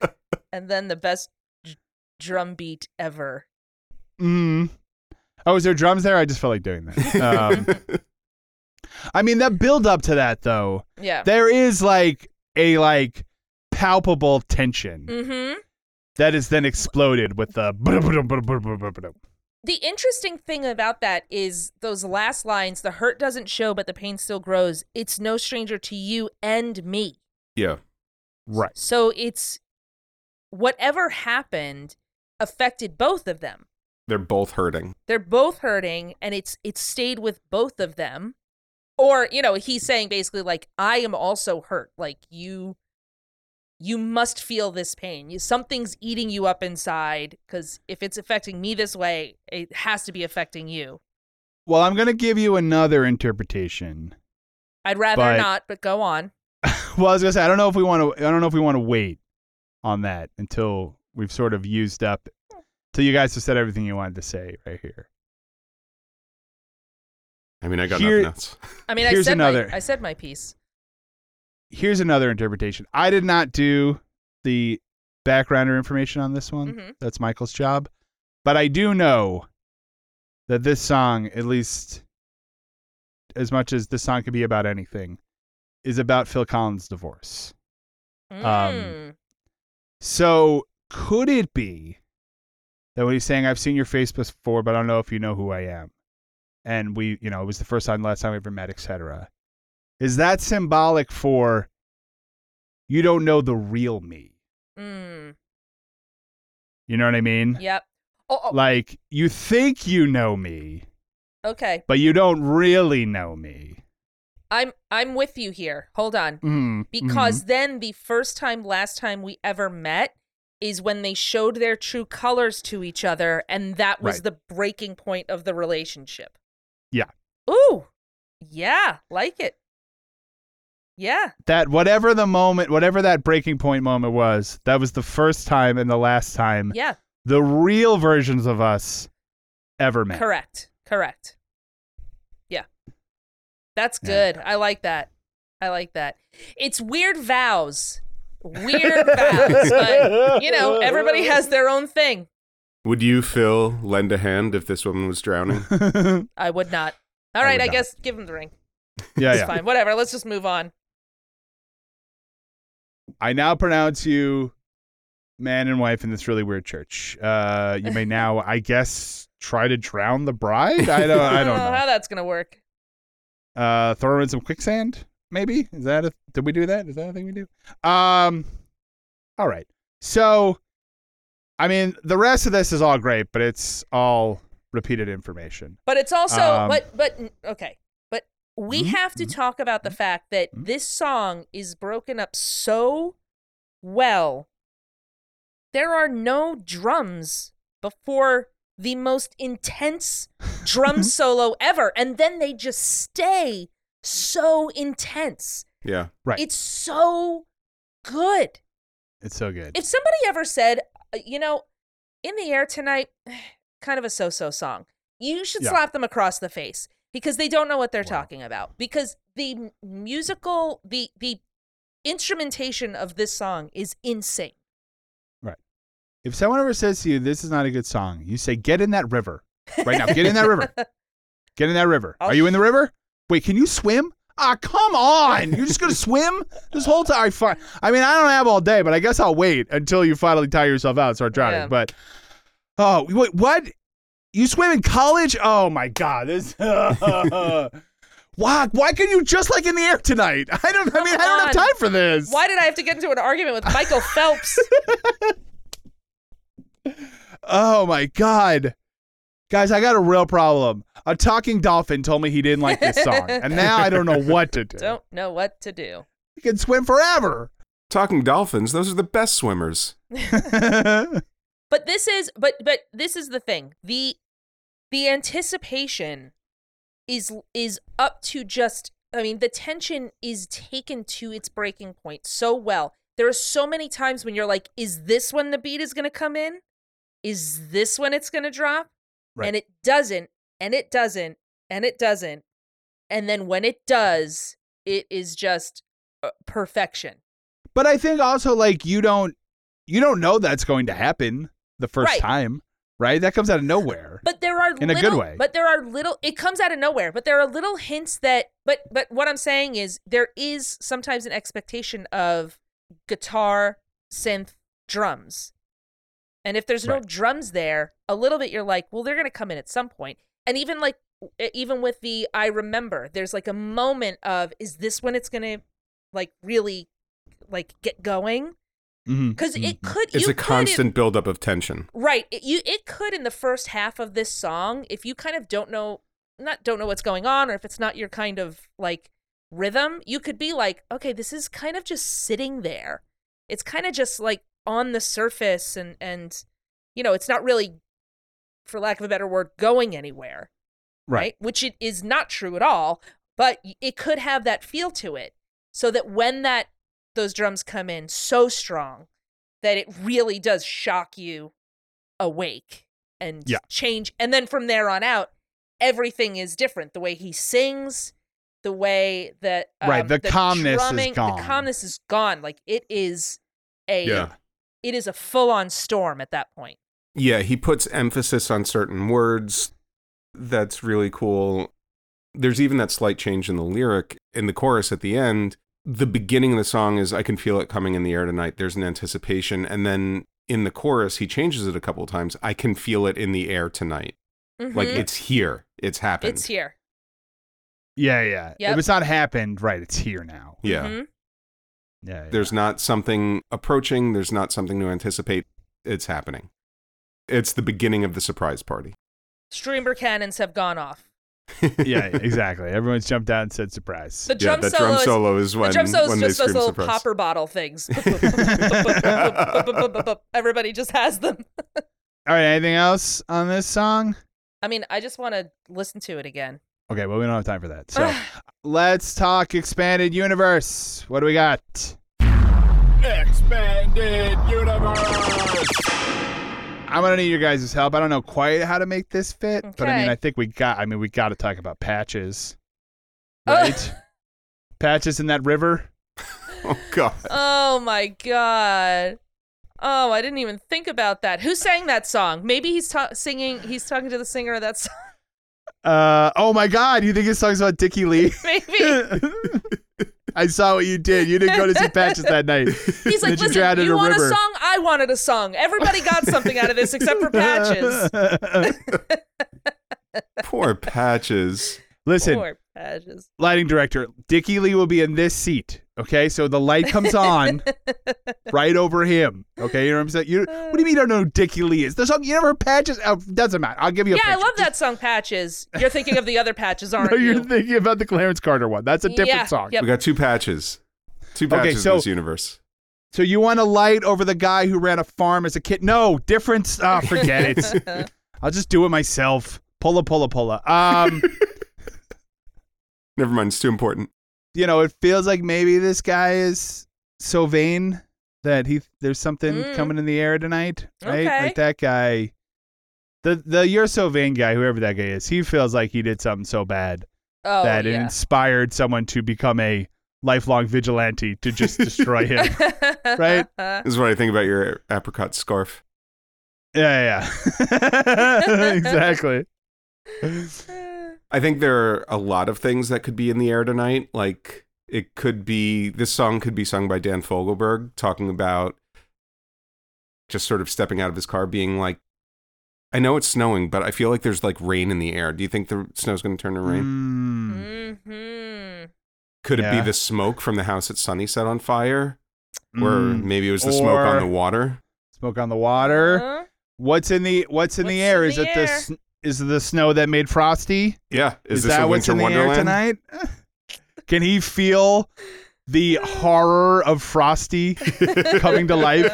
and then the best d- drum beat ever. Mm. Oh, is there drums there? I just felt like doing that. Um, I mean, that build up to that though, Yeah. there is like a like palpable tension mm-hmm. that is then exploded with the. The interesting thing about that is those last lines the hurt doesn't show, but the pain still grows. It's no stranger to you and me. yeah. Right. So it's whatever happened affected both of them. They're both hurting. They're both hurting and it's it's stayed with both of them. Or, you know, he's saying basically like I am also hurt. Like you you must feel this pain. You, something's eating you up inside cuz if it's affecting me this way, it has to be affecting you. Well, I'm gonna give you another interpretation. I'd rather But- not, but go on. well, I was gonna say I don't know if we want to. I don't know if we want to wait on that until we've sort of used up. Till you guys have said everything you wanted to say right here. I mean, I got Here- nothing else. I mean, I Here's said another. my I said my piece. Here's another interpretation. I did not do the backgrounder information on this one. Mhm. That's Michael's job, but I do know that this song, at least as much as this song could be about anything, is about Phil Collins' divorce. Um, Mm. So could it be that when he's saying, I've seen your face before, but I don't know if you know who I am? And we, you know, it was the first time, last time we ever met, etc. Is that symbolic for you don't know the real me? Mm. You know what I mean? Yep. Oh, oh, Like you think you know me, okay. but you don't really know me. I'm I'm with you here. Hold on. Mm, Because then the first time last time we ever met is when they showed their true colors to each other and that was Right. the breaking point of the relationship. Yeah. Ooh. Yeah, like it. Yeah. that whatever the moment, whatever that breaking point moment was, that was the first time and the last time Yeah. the real versions of us ever met. Correct. Correct. Yeah. That's Yeah. good. I like that. I like that. It's weird vows. Weird vows, but you know, everybody has their own thing. Would you, Phil, lend a hand if this woman was drowning? I would not. All I right, I not. guess give him the ring. yeah, It's yeah. fine. Whatever. Let's just move on. I now pronounce you man and wife in this really weird church. Uh, you may now, I guess, try to drown the bride. I don't. I don't know how that's gonna work. Uh, throw her in some quicksand. Maybe is that a? Did we do that? Is that a thing we do? Um. All right. So, I mean, the rest of this is all great, but it's all repeated information. But it's also Um, but but okay. But we Mhm, have to talk about the fact that this song is broken up so well. There are no drums before the most intense drum solo ever, and then they just stay so intense. Yeah. Right. It's so good. It's so good. If somebody ever said, uh, you know, in the air tonight, kind of a so-so song, you should Yeah. slap them across the face because they don't know what they're Wow. talking about. Because the musical, the the instrumentation of this song is insane. Right if someone ever says to you, "This is not a good song," you say, "Get in that river right now. Get in that river. Get in that river. I'll Are you in the river? Wait, can you swim? Ah, come on! You're just gonna swim this whole time? Fine. I mean, I don't have all day, but I guess I'll wait until you finally tire yourself out and start drowning. Yeah. But oh, wait, what? You swim in college? Oh my god! This. Why? Why can you just like in the air tonight? I don't. I mean, I don't have time for this. Why did I have to get into an argument with Michael Phelps? Oh my god. Guys, I got a real problem. A talking dolphin told me he didn't like this song, and now I don't know what to do. don't know what to do. He can swim forever. Talking dolphins, those are the best swimmers. But this is but but this is the thing. The the anticipation is is up to just I mean the tension is taken to its breaking point so well. There are so many times when you're like is this when the beat is going to come in? Is this when it's going to drop? Right. And it doesn't and it doesn't and it doesn't. And then when it does, it is just uh, perfection. but I think also like you don't you don't know that's going to happen the first Right. time, right? That comes out of nowhere. But there are In a good way. But there are little. It comes out of nowhere. But there are little hints that. But but what I'm saying is there is sometimes an expectation of guitar, synth, drums, and if there's no Right. drums there, a little bit you're like, well, they're gonna come in at some point. And even like even with the I remember, there's like a moment of is this when it's gonna like really like get going? Because it mhm. could. It's you a could in- constant buildup of tension. Right. It, you it could in the first half of this song, if you kind of don't know not don't know what's going on or if it's not your kind of like rhythm, you could be like, okay, this is kind of just sitting there. It's kind of just like on the surface and and you know, it's not really for lack of a better word going anywhere. Right? Which it is not true at all, but it could have that feel to it. So that when that those drums come in so strong that it really does shock you awake and Yeah. change and then from there on out everything is different the way he sings the way that Right, um, the calmness is gone. the calmness is gone like it is a Yeah. it is a full-on storm at that point Yeah, he puts emphasis on certain words. That's really cool. There's even that slight change in the lyric in the chorus at the end. The beginning of the song is I can feel it coming in the air tonight. There's an anticipation. And then in the chorus, he changes it a couple of times. I can feel it in the air tonight. Like Mhm. it's here. It's happened. it's here Yeah, yeah. Yep. If it's not happened, right, it's here now. Yeah. Mhm. Yeah. yeah. There's not something approaching. There's not something to anticipate. It's happening. It's the beginning of the surprise party. streamer cannons have gone off yeah, exactly. Everyone's jumped out and said surprise. the yeah, drum that solo drum is solo is when, the drum solo when is they just those little surprise. popper bottle things. Everybody just has them. All right, anything else on this song? I mean, I just want to listen to it again. Okay, well, we don't have time for that. So let's talk expanded universe. What do we got? Expanded universe. I'm gonna need your guys' help. I don't know quite how to make this fit, but I mean, I think we got. I mean, we got to talk about patches, Oh. right? patches in that river. Oh god. oh my god. Oh, I didn't even think about that. Who sang that song? Maybe he's ta- singing. He's talking to the singer of that song. Uh, oh my God! You think this song's about Dickie Lee? Maybe I saw what you did. You didn't go to see Patches that night. he's like, That you listen, drowned in you a want river." a song? I wanted a song. Everybody got something out of this except for Patches. Poor patches. Listen, Poor patches. lighting director, Dickie Lee will be in this seat. Okay, so the light comes on right over him. Okay, you know what I'm saying? You, what do you mean? I don't know who Dickie Lee is? The song you never heard patches. Oh, doesn't matter. I'll give you. a Yeah, I picture. love that song, Patches. You're thinking of the other patches, aren't No, you? you're thinking about the Clarence Carter one. That's a different Yeah, song. yep. We got two patches. Two Okay, patches so- in this universe. So you want a light over the guy who ran a farm as a kid? No, different. Ah, forget it. I'll just do it myself. Pulla, pulla, pulla. Um, Never mind, it's too important. you know, it feels like maybe this guy is so vain that he there's something Mm. coming in the air tonight, right? Okay. Like that guy. The the you're so vain guy, whoever that guy is, he feels like he did something so bad oh, that it inspired someone to become a lifelong vigilante to just destroy him. Right? This is what I think about your apricot scarf. Yeah, yeah. exactly. I think there are a lot of things that could be in the air tonight. Like it could be this song could be sung by Dan Fogelberg talking about just sort of stepping out of his car, being like, I know it's snowing, but I feel like there's like rain in the air. Do you think the snow's going to turn to rain? Mm, mm-hmm. Could it be the smoke from the house that Sunny set on fire? Or mm. maybe it was the smoke on the water? Smoke on the water. Uh-huh. What's in the What's in the air? in is the it the air? s- is the snow that made Frosty? Yeah. Is, this that a what's winter in the wonderland? air tonight? Can he feel the horror of Frosty coming to life?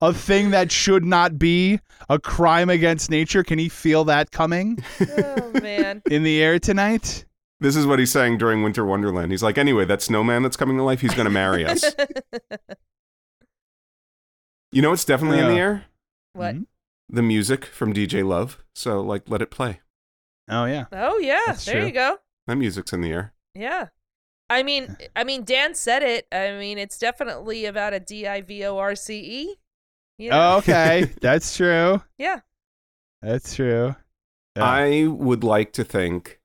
A thing that should not be a crime against nature. Can he feel that coming Oh man. in the air tonight? This is what he's saying during Winter Wonderland. He's like, anyway, that snowman that's coming to life, he's going to marry us. You know it's definitely in the air? what? Mhm. The music from DJ Love. So, like, let it play. Oh yeah. Oh yeah, That's there true. you go. That music's in the air. Yeah. I mean, I mean, Dan said it. I mean, it's definitely about a D I V O R C E. Yeah. Oh, okay, that's true. Yeah. That's true. Yeah. I would like to think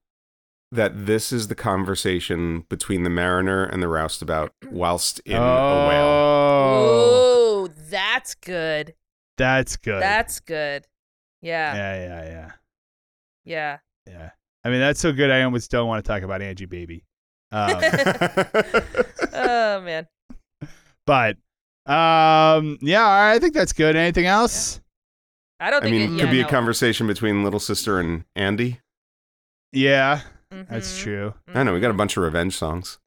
that this is the conversation between the mariner and the roustabout whilst in a whale. Oh, Oh, that's good. That's good. That's good. Yeah. yeah, yeah, yeah, Yeah. yeah. I mean, that's so good. I almost don't want to talk about Angie Baby. Um, Oh man. but um, yeah, I think that's good. Anything else? I don't I think mean, it could be no. a conversation between little sister and Andy. Yeah, that's Mhm. true. I know, we got a bunch of revenge songs.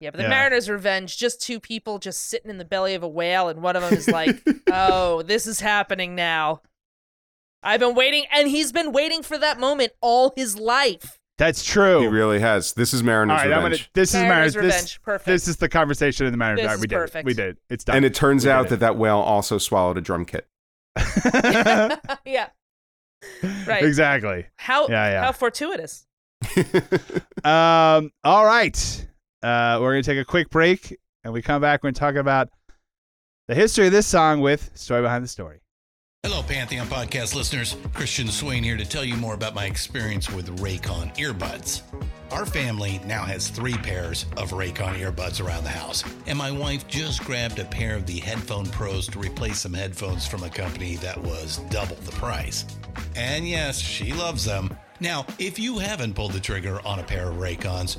Yeah, but the Yeah. Mariner's Revenge, just two people just sitting in the belly of a whale, and one of them is like, "Oh, this is happening now." I've been waiting, and he's been waiting for that moment all his life. That's true. He really has. This is all Mariner's right, I'm Revenge. gonna. This is Mariner's Mariners. Revenge. This, Perfect. this is the conversation in the Mariners. This All right, is we did. perfect. It. We did. It's done. And it turns We did out it. that that whale also swallowed a drum kit. yeah. Right. exactly. How Yeah, yeah. how fortuitous. Um. All right. Uh, we're gonna take a quick break, and we come back. We're gonna talk about the history of this song with story behind the story. Hello, Pantheon podcast listeners. Christian Swain here to tell you more about my experience with Raycon earbuds. Our family now has three pairs of Raycon earbuds around the house, and my wife just grabbed a pair of the Headphone Pros to replace some headphones from a company that was double the price. And yes, she loves them. Now, if you haven't pulled the trigger on a pair of Raycons,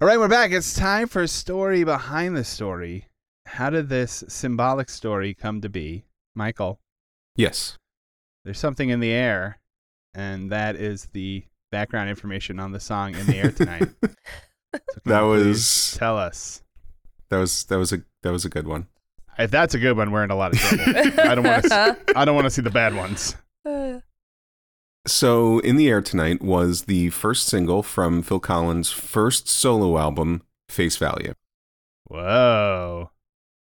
All right, we're back. It's time for a story behind the story. How did this symbolic story come to be? Michael, Yes. there's something in the air, and that is the background information on the song In the Air Tonight. So That was Tell us. that was that was a that was a good one. If that's a good one, we're in a lot of trouble. I don't want to. I don't want to see the bad ones. So, In the Air Tonight was the first single from Phil Collins' first solo album, Face Value. Whoa.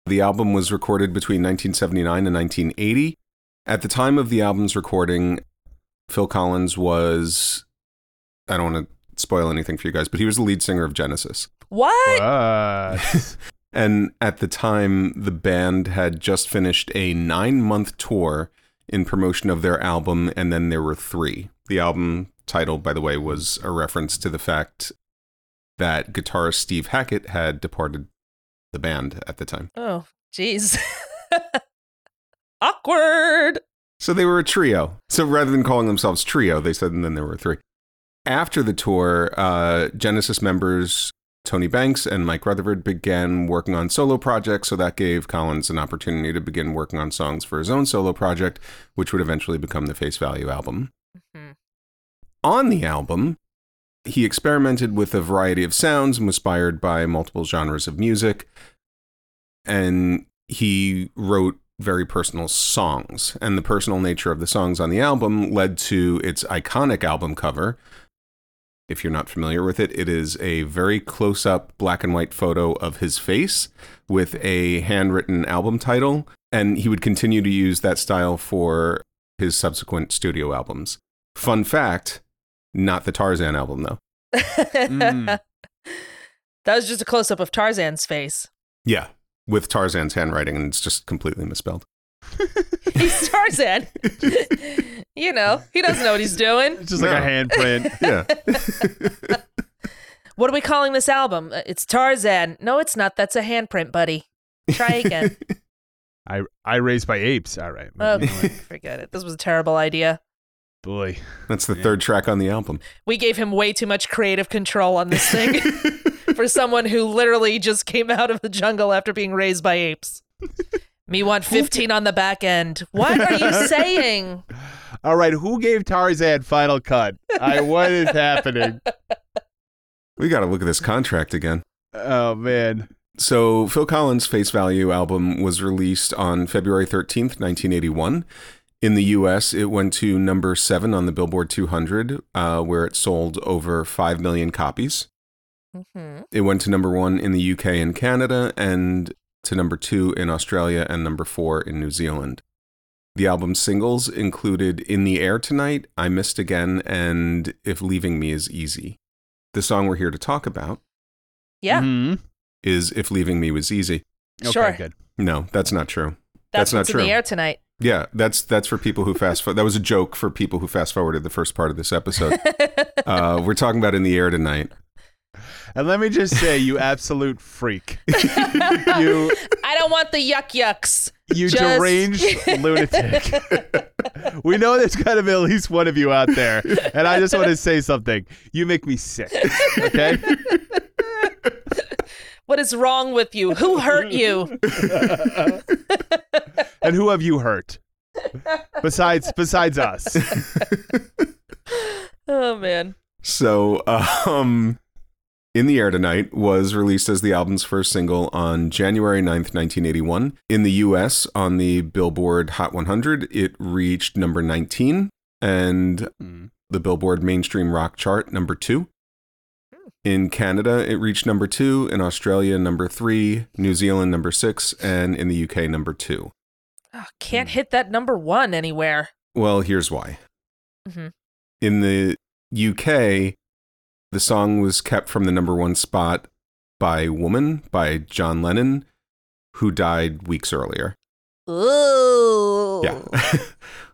The album was recorded between 1979 and 1980. At the time of the album's recording, Phil Collins was, I don't want to spoil anything for you guys, but he was the lead singer of Genesis. What? What? And at the time, the band had just finished a nine month tour in promotion of their album, and then there were three. The album title, by the way, was a reference to the fact that guitarist Steve Hackett had departed the band at the time. Oh, jeez. Awkward. So they were a trio. So rather than calling themselves trio, they said, and then there were three. After the tour, uh, Genesis members Tony Banks and Mike Rutherford began working on solo projects. So that gave Collins an opportunity to begin working on songs for his own solo project, which would eventually become the Face Value album. Mhm. On the album, he experimented with a variety of sounds and was inspired by multiple genres of music. And he wrote very personal songs. And the personal nature of the songs on the album led to its iconic album cover. If you're not familiar with it, it is a very close up black and white photo of his face with a handwritten album title. And he would continue to use that style for his subsequent studio albums. Fun fact not the Tarzan album, though. Mm. That was just a close up of Tarzan's face. Yeah, with Tarzan's handwriting, and it's just completely misspelled. He's Tarzan. you know, he doesn't know what he's doing. It's just like a No. handprint. Yeah. What are we calling this album? Uh, It's Tarzan. No, it's not. That's a handprint, buddy. Try again. I I raised by apes. All right. oh, moving forget it. This was a terrible idea. Boy. That's the third track on the album. We gave him way too much creative control on this thing for someone who literally just came out of the jungle after being raised by apes. Me want 15 on the back end. What are you saying? All right. Who gave Tarzan final cut? I what is happening? We got to look at this contract again. Oh man. So, Phil Collins' Face Value album was released on February 13th, 1981. In the US, it went to number seven on the Billboard 200, uh, where it sold over 5 million copies. hmm It went to number one in the UK and Canada, and to number two in Australia, and number four in New Zealand. The album's singles included In the Air Tonight, I Missed Again, and If Leaving Me Is Easy. The song we're here to talk about Yeah, Mhm. is If Leaving Me Was Easy. Okay, sure. Good. No, that's not true. That's, That's not what's in the air tonight. Yeah, that's that's for people who fast. Fo- that was a joke for people who fast forwarded the first part of this episode. uh, we're talking about in the air tonight. And let me just say, you absolute freak. you I don't want the yuck yucks. you Just- deranged lunatic. we know there's got to be at least one of you out there, and I just want to say something. You make me sick. Okay. What is wrong with you? Who hurt you? and who have you hurt? Besides besides us. Oh man. So, um, In the Air Tonight was released as the album's first single on January 9th, 1981. In the US, on the Billboard Hot 100, it reached number 19, and Hmm. the Billboard Mainstream Rock Chart, number two. In Canada, it reached number two. In Australia, number three. New Zealand, number six. And in the UK, number two. Oh, can't hit that number one anywhere. Well, here's why. Mm-hmm. In the UK, the song was kept from the number one spot by Woman by John Lennon, who died weeks earlier. Ooh. Yeah.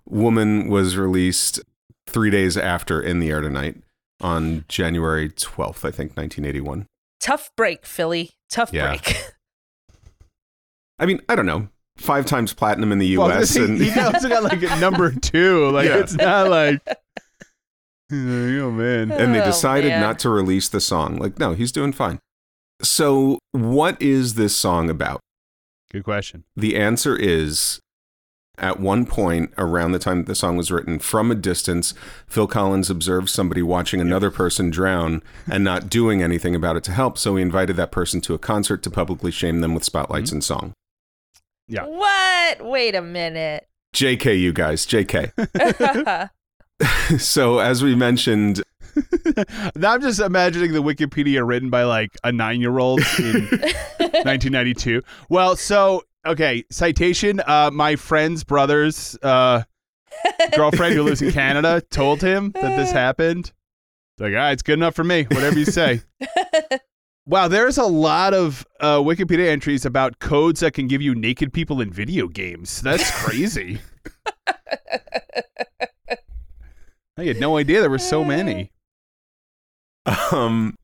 Woman was released three days after In the Air Tonight on January 12th, I think, 1981. Tough break, Philly. Tough Yeah. break. I mean, I don't know. Five times platinum in the Well, US. he, and he also got like a number two. Like Yeah. it's not like oh man. and they Oh, decided man. not to release the song. Like, no, he's doing fine. So, what is this song about? Good question. The answer is at one point around the time that the song was written, from a distance, Phil Collins observed somebody watching another person drown and not doing anything about it to help. So he invited that person to a concert to publicly shame them with spotlights mm-hmm. and song. Yeah. What? Wait a minute. JK, you guys, JK. so, as we mentioned, now I'm just imagining the Wikipedia written by like a nine year old in 1992. Well, so okay, citation. Uh, my friend's brother's uh, girlfriend who lives in Canada told him that this happened. Like, ah, it's good enough for me. Whatever you say. wow, there's a lot of uh, Wikipedia entries about codes that can give you naked people in video games. That's crazy. I had no idea there were so many. Um,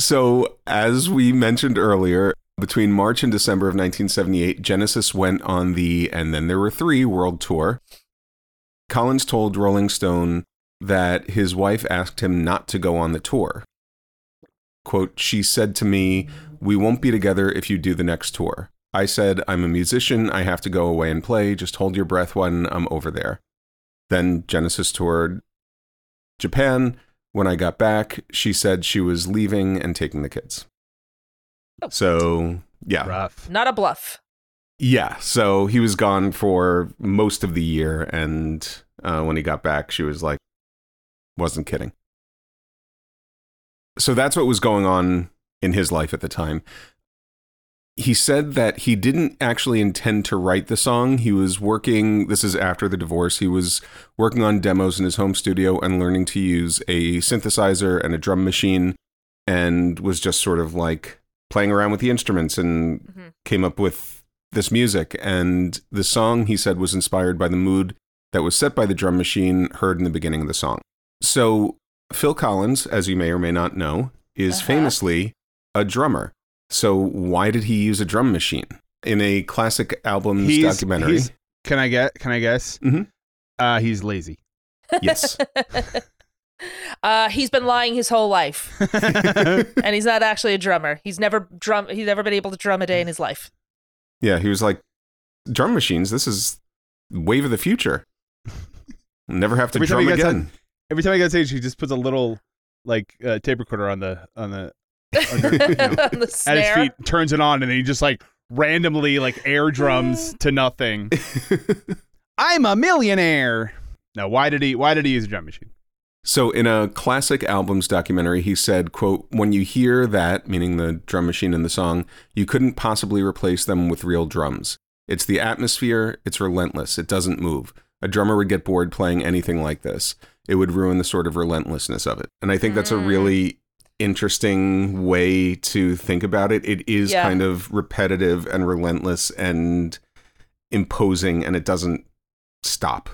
so, as we mentioned earlier, between March and December of 1978, Genesis went on the And Then There Were Three world tour. Collins told Rolling Stone that his wife asked him not to go on the tour. Quote, She said to me, We won't be together if you do the next tour. I said, I'm a musician. I have to go away and play. Just hold your breath when I'm over there. Then Genesis toured Japan. When I got back, she said she was leaving and taking the kids. So, yeah. Rough. Not a bluff. Yeah. So he was gone for most of the year. And uh, when he got back, she was like, wasn't kidding. So that's what was going on in his life at the time. He said that he didn't actually intend to write the song. He was working, this is after the divorce, he was working on demos in his home studio and learning to use a synthesizer and a drum machine and was just sort of like playing around with the instruments and Mhm. came up with this music. And the song, he said, was inspired by the mood that was set by the drum machine heard in the beginning of the song. So, Phil Collins, as you may or may not know, is Uh-huh. famously a drummer. So, why did he use a drum machine? In a classic albums He's- documentary. he's- can I get? Can I guess? Mhm. Uh, he's lazy. yes. uh, he's been lying his whole life, and he's not actually a drummer. He's never drum. He's never been able to drum a day in his life. Yeah, he was like, drum machines, this is wave of the future. Never have to Every drum he gets again. Every time he gets stage, he just puts a little like uh, tape recorder on the on the under, you know, On the at his feet, turns it on, and then he just like randomly like air drums to nothing. I'm a millionaire. Now, why did he? Why did he use a drum machine? So in a classic albums documentary, he said, quote, when you hear that, meaning the drum machine in the song, you couldn't possibly replace them with real drums. It's the atmosphere, it's relentless, it doesn't move. A drummer would get bored playing anything like this. It would ruin the sort of relentlessness of it. And I think that's a Mm. really interesting way to think about it. It is Yeah. kind of repetitive and relentless and imposing and it doesn't stop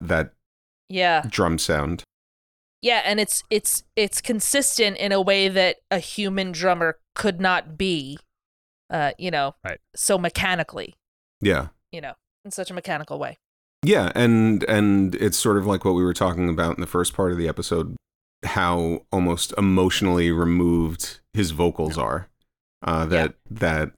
that Yeah, drum sound. yeah, and it's it's it's consistent in a way that a human drummer could not be. Uh, you know, Right. so mechanically, Yeah. you know, in such a mechanical way. Yeah, and and it's sort of like what we were talking about in the first part of the episode, how almost emotionally removed his vocals are, uh, that that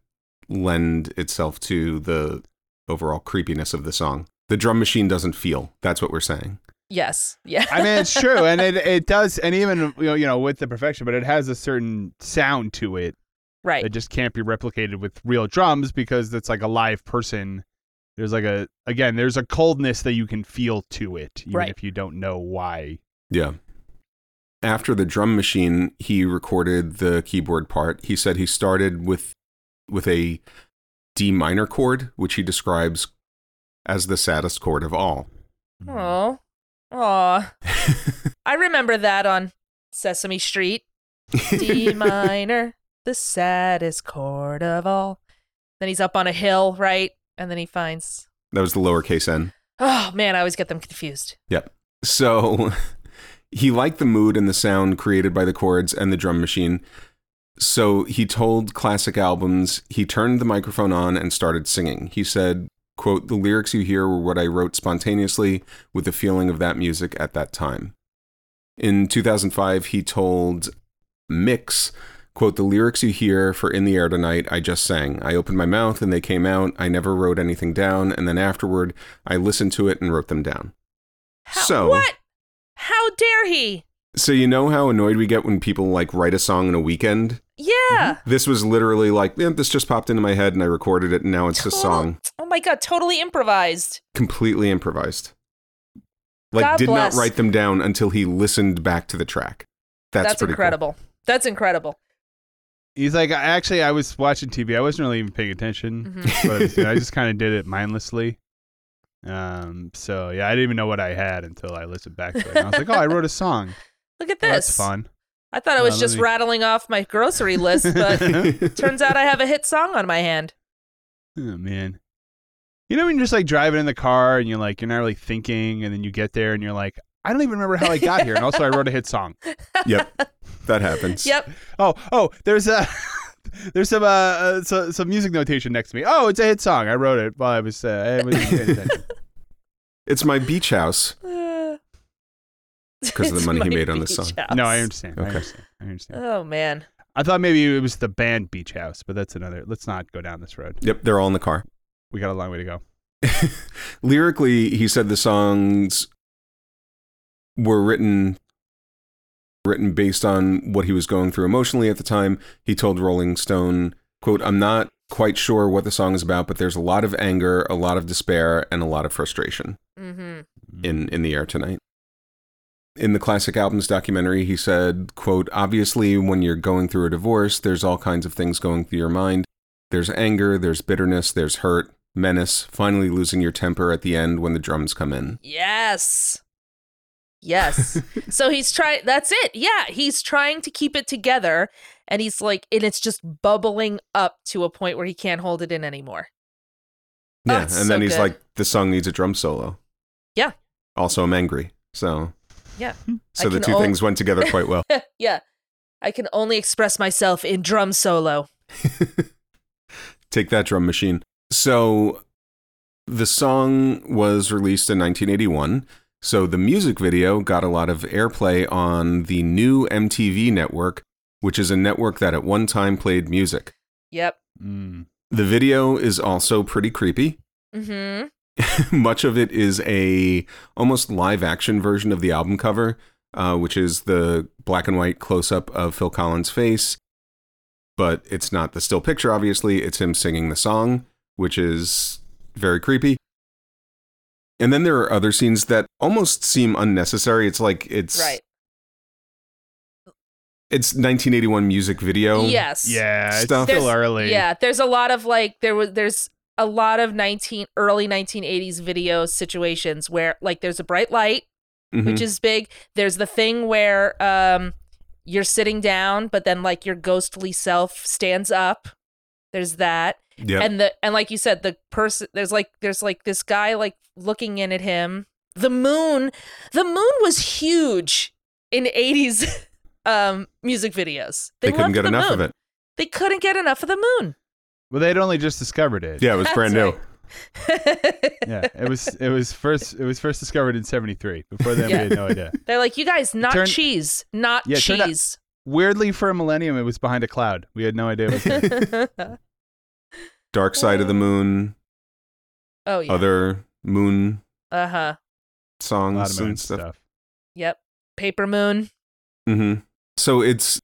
lend itself to the overall creepiness of the song. The drum machine doesn't feel. That's what we're saying. Yes, yeah. I mean, it's true, and it it does, and even you know, you know, with the perfection, but it has a certain sound to it right. that just can't be replicated with real drums because it's like a live person. There's like a again, there's a coldness that you can feel to it, even Right. if you don't know why. Yeah. After the drum machine, he recorded the keyboard part. He said he started with with a D minor chord, which he describes as the saddest chord of all. Oh, aw. I remember that on Sesame Street. D minor, the saddest chord of all. Then he's up on a hill, right? And then he finds. that was the lowercase n. Oh man, I always get them confused. Yep. So he liked the mood and the sound created by the chords and the drum machine. So he told Classic Albums he turned the microphone on and started singing. He said, quote, the lyrics you hear were what I wrote spontaneously with the feeling of that music at that time. In 2005, he told Mix, Quote, the lyrics you hear for In the Air Tonight, I just sang. I opened my mouth and they came out. I never wrote anything down. And then afterward, I listened to it and wrote them down. How, So- what? How dare he? So, you know how annoyed we get when people like write a song in a weekend? Yeah. This was literally like, eh, this just popped into my head and I recorded it and now it's a song Oh my god, totally improvised. completely improvised. Like, God did bless. not write them down until he listened back to the track. That's, That's, pretty cool. incredible. That's incredible. He's like, actually, I was watching TV. I wasn't really even paying attention. Mhm. That's I, was. I just kind of did it mindlessly. Um. So yeah, I didn't even know what I had until I listened back to it. And I was like, oh, I wrote a song. Look at Oh, this. that's fun. I thought I Uh, was let just me- rattling off my grocery list, but turns out I have a hit song on my hand. Oh man. You know when you're just like driving in the car and you're like you're not really thinking, and then you get there and you're like, I don't even remember how I got here. And also, I wrote a hit song. yep, that happens. Yep. Oh, oh, there's a there's some uh, uh so, some music notation next to me. Oh, it's a hit song. I wrote it while I was uh, I was paying attention. It's my beach house. Because of the money he made on this song. No, I understand. I Okay. understand. I understand. Oh man. I thought maybe it was the band Beach House, but that's another. Let's not go down this road. Yep, they're all in the car. We got a long way to go. Lyrically, he said the songs were written written based on what he was going through emotionally at the time. He told Rolling Stone, quote, I'm not quite sure what the song is about, but there's a lot of anger, a lot of despair, and a lot of frustration Mm-hmm. in, in the air tonight. In the classic albums documentary, he said, quote, obviously when you're going through a divorce, there's all kinds of things going through your mind. There's anger, there's bitterness, there's hurt, menace, finally losing your temper at the end when the drums come in. Yes. Yes. so he's trying that's it. Yeah, he's trying to keep it together and he's like and it's just bubbling up to a point where he can't hold it in anymore. Oh, Yeah, it's and then he's good. like, the song needs a drum solo." Yeah. Also, I'm angry. So, Yeah. Hmm. so I the can two things went together quite well. yeah. I can only express myself in drum solo. Take that drum machine. So, the song was released in 1981. So the music video got a lot of airplay on the new MTV network, which is a network that at one time played music. Yep. Mm. The video is also pretty creepy. Mhm. much of it is a almost live action version of the album cover, uh, which is the black and white close up of Phil Collins' face. But it's not the still picture, obviously. It's him singing the song, which is very creepy. And then there are other scenes that almost seem unnecessary. It's like it's Right. It's 1981 music video. Yes. Yeah, it's Stuff. still There's- early. Yeah, there's a lot of like there was there's a lot of 19 early 1980s video situations where like there's a bright light Mhm. which is big. There's the thing where um you're sitting down but then like your ghostly self stands up. There's that. Yep. And the and like you said the person there's like there's like this guy like looking in at him. The moon the moon was huge in 80s um music videos. they couldn't get the enough of it. They couldn't get enough of the moon. Well, they'd only just discovered it. Yeah, it was That's brand new. right. yeah. It was it was first it was first discovered in '73. Before then, Yeah. we had no idea. They're like, you guys, not Turn- cheese, not Yeah, turn out- cheese. Weirdly, for a millennium, it was behind a cloud. We had no idea. It was there. Dark Side of the Moon, oh yeah. other moon Uh huh. a songs lot of moon and stuff. stuff. Yep. Paper moon. Mm hmm So it's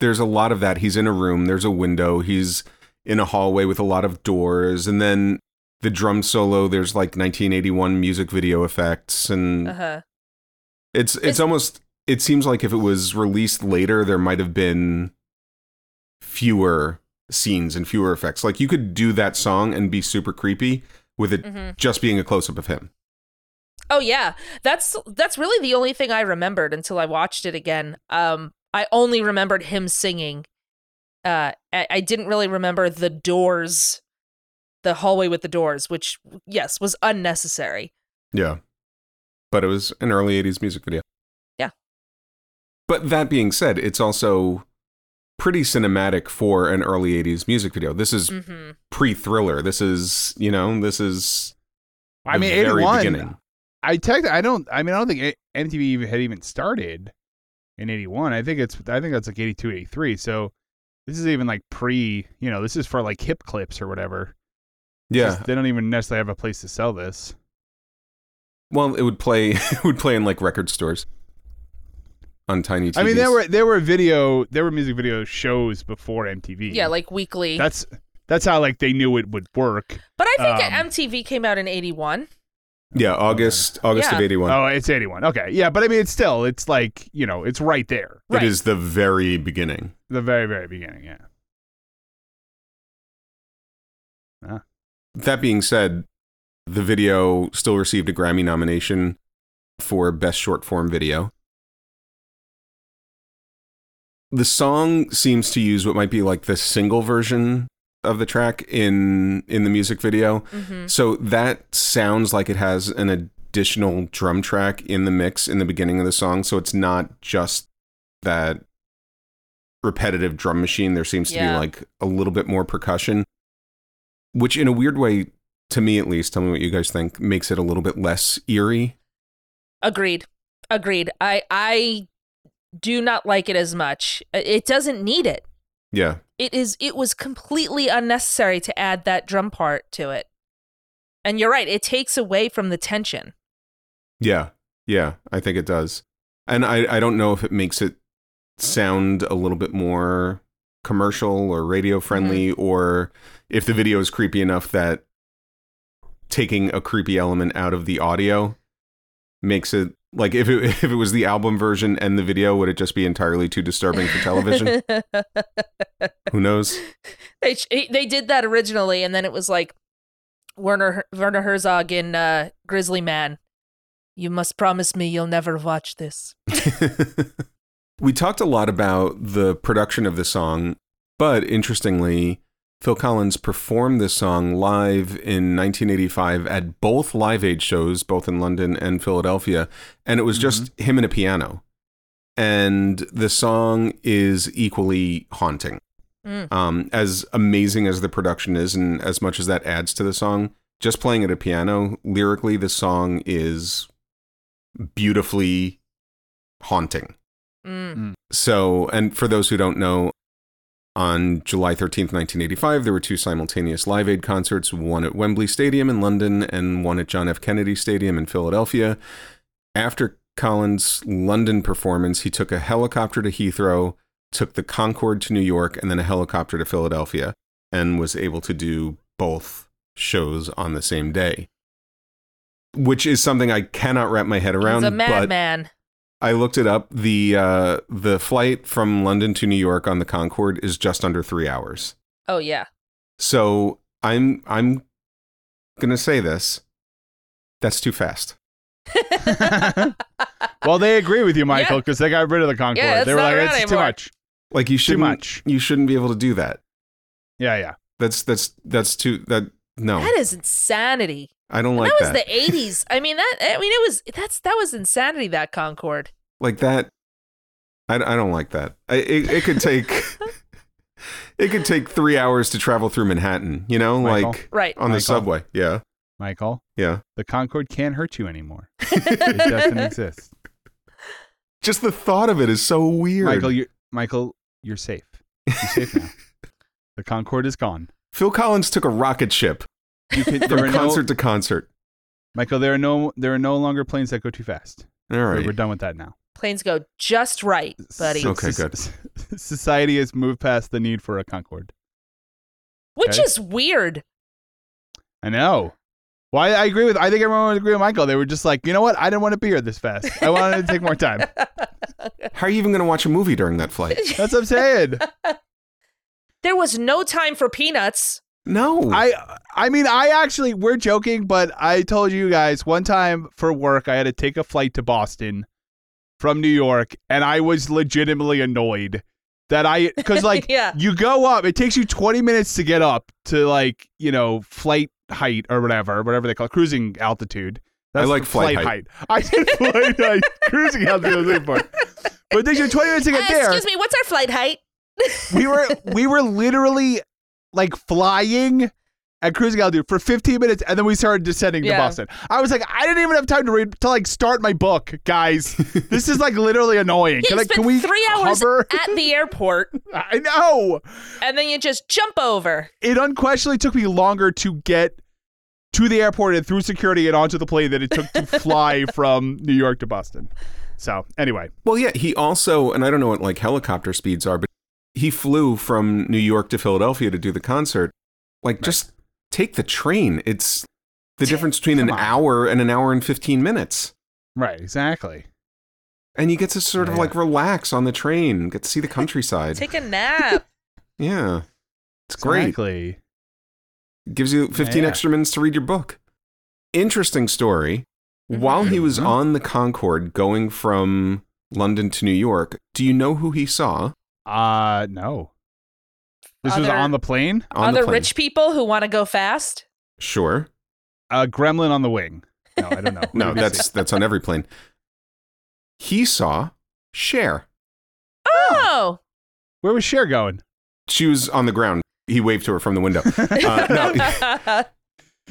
there's a lot of that. He's in a room. There's a window. He's in a hallway with a lot of doors, and then the drum solo. There's like 1981 music video effects, and Uh huh. it's, it's It's- almost. It seems like if it was released later, there might have been fewer scenes and fewer effects. Like you could do that song and be super creepy with it mm-hmm. just being a close up of him. Oh yeah. That's that's really the only thing I remembered until I watched it again. Um, I only remembered him singing. Uh, I, I didn't really remember the doors, the hallway with the doors, which yes was unnecessary. Yeah. But it was an early 80s music video. Yeah. But that being said, it's also pretty cinematic for an early 80s music video. This is hmm pre thriller. This is, you know, this is. I mean, very 81. Beginning. I tech. I don't. I mean, I don't think MTV even had even started in '81. I think it's. I think that's like '82, '83. So This is even like pre, you know, this is for like hip clips or whatever. Yeah. Just- they don't even necessarily have a place to sell this. Well, it would play. It would play in like record stores on tiny TVs. I mean, there were there were video, there were music video shows before MTV. Yeah, like weekly. that's that's how like they knew it would work. but I think um, MTV came out in 81. Yeah, August August of eighty one. Oh, it's 81. Okay. Yeah, but I mean, it's still, it's like, you know, it's right there. It Right. is the very beginning. The very, very beginning. Yeah. Ah. That being said, the video still received a Grammy nomination for Best Short Form Video. The song seems to use what might be like the single version of the track in in the music video. hmm So that sounds like it has an additional drum track in the mix in the beginning of the song. So it's not just that repetitive drum machine. There seems to Yeah. be like a little bit more percussion, which in a weird way, to me at least, tell me what you guys think, makes it a little bit less eerie. Agreed. Agreed. I I do not like it as much. It doesn't need it. Yeah. It is it was completely unnecessary to add that drum part to it. And you're right, it takes away from the tension. Yeah. Yeah. I think it does. And I, I don't know if it makes it sound a little bit more commercial or radio friendly mm-hmm. or if the video is creepy enough that taking a creepy element out of the audio makes it like if it if it was the album version and the video would it just be entirely too disturbing for television who knows they they did that originally and then it was like Werner Werner Herzog in uh, Grizzly Man. You must promise me you'll never watch this. we talked a lot about the production of the song, but interestingly, Phil Collins performed this song live in 1985 at both Live Aid shows, both in London and Philadelphia, and it was just him and a piano. And the song is equally haunting. Mm. Um, as amazing as the production is, and as much as that adds to the song, just playing at a piano, lyrically, the song is beautifully haunting. Mm. So, and for those who don't know, on July 13th, 1985, there were two simultaneous Live Aid concerts, one at Wembley Stadium in London and one at John F. Kennedy Stadium in Philadelphia. After Collins' London performance, he took a helicopter to Heathrow, took the Concorde to New York, and then a helicopter to Philadelphia, and was able to do both shows on the same day. Which is something I cannot wrap my head around. He's a but madman. I looked it up. The uh, the flight from London to New York on the Concorde is just under three hours. Oh yeah. So I'm I'm gonna say this. That's too fast. well, they agree with you, Michael, Yeah. because they got rid of the Concorde. Yeah, they were like, around it's too much. Like you shouldn't Too much. you shouldn't be able to do that. Yeah, yeah. That's that's that's too that no. That is insanity. I don't And like that was that. the 80s. I mean that I mean it was that's that was insanity that Concorde. like that. I, I don't like that. I, it, it could take it could take three hours to travel through Manhattan. You know, Michael? like Right. on the subway. Yeah, Michael, yeah. the Concorde can't hurt you anymore. It doesn't exist. Just the thought of it is so weird. Michael, you're, Michael, you're safe. You're safe now. the Concorde is gone. Phil Collins took a rocket ship You can, there from are no, concert to concert. Michael, there are no there are no longer planes that go too fast. All right, We're- done with that now. Planes go just right, buddy. Okay, good. Society has moved past the need for a Concorde. Which okay. is weird. I know. Well, I, I agree with. I think everyone would agree with Michael. They were just like, you know what? I didn't want to be here this fast. I wanted to take more time. How are you even going to watch a movie during that flight? That's what I'm saying. There was no time for peanuts. No. I I mean, I actually we're joking, but I told you guys one time for work I had to take a flight to Boston from New York, and I was legitimately annoyed that I because like Yeah. you go up, it takes you 20 minutes to get up to like you know flight height or whatever, whatever they call it, cruising altitude. I like the flight height. I said flight height, cruising altitude. I was looking for. But it takes you 20 minutes to get Uh, there excuse me, what's our flight height? we were we were literally like flying at cruising altitude for 15 minutes, and then we started descending Yeah. to Boston. I was like, I didn't even have time to read to like start my book, guys. this is like literally annoying. Yeah, can, you spent can we three hours hover? at the airport, I know. and then you just jump over. It unquestionably took me longer to get to the airport and through security and onto the plane than it took to fly from New York to Boston. So anyway, Well, yeah, he also, and I don't know what like helicopter speeds are, but he flew from New York to Philadelphia to do the concert. Like, just take the train. It's the difference between an on. hour and an hour and 15 minutes. right, exactly. And you get to sort of like relax on the train, get to see the countryside. Take a nap. yeah. It's great. Exactly. Gives you 15 Yeah. extra minutes to read your book. Interesting story. While he was Mhm. on the Concorde going from London to New York, do you know who he saw Uh no. This was on the plane. on the plane? rich people who want to go fast. Sure. A gremlin on the wing. No, I don't know. No, Let me that's see. that's on every plane. He saw Cher. Oh, where was Cher going? She was on the ground. He waved to her from the window. Uh, no,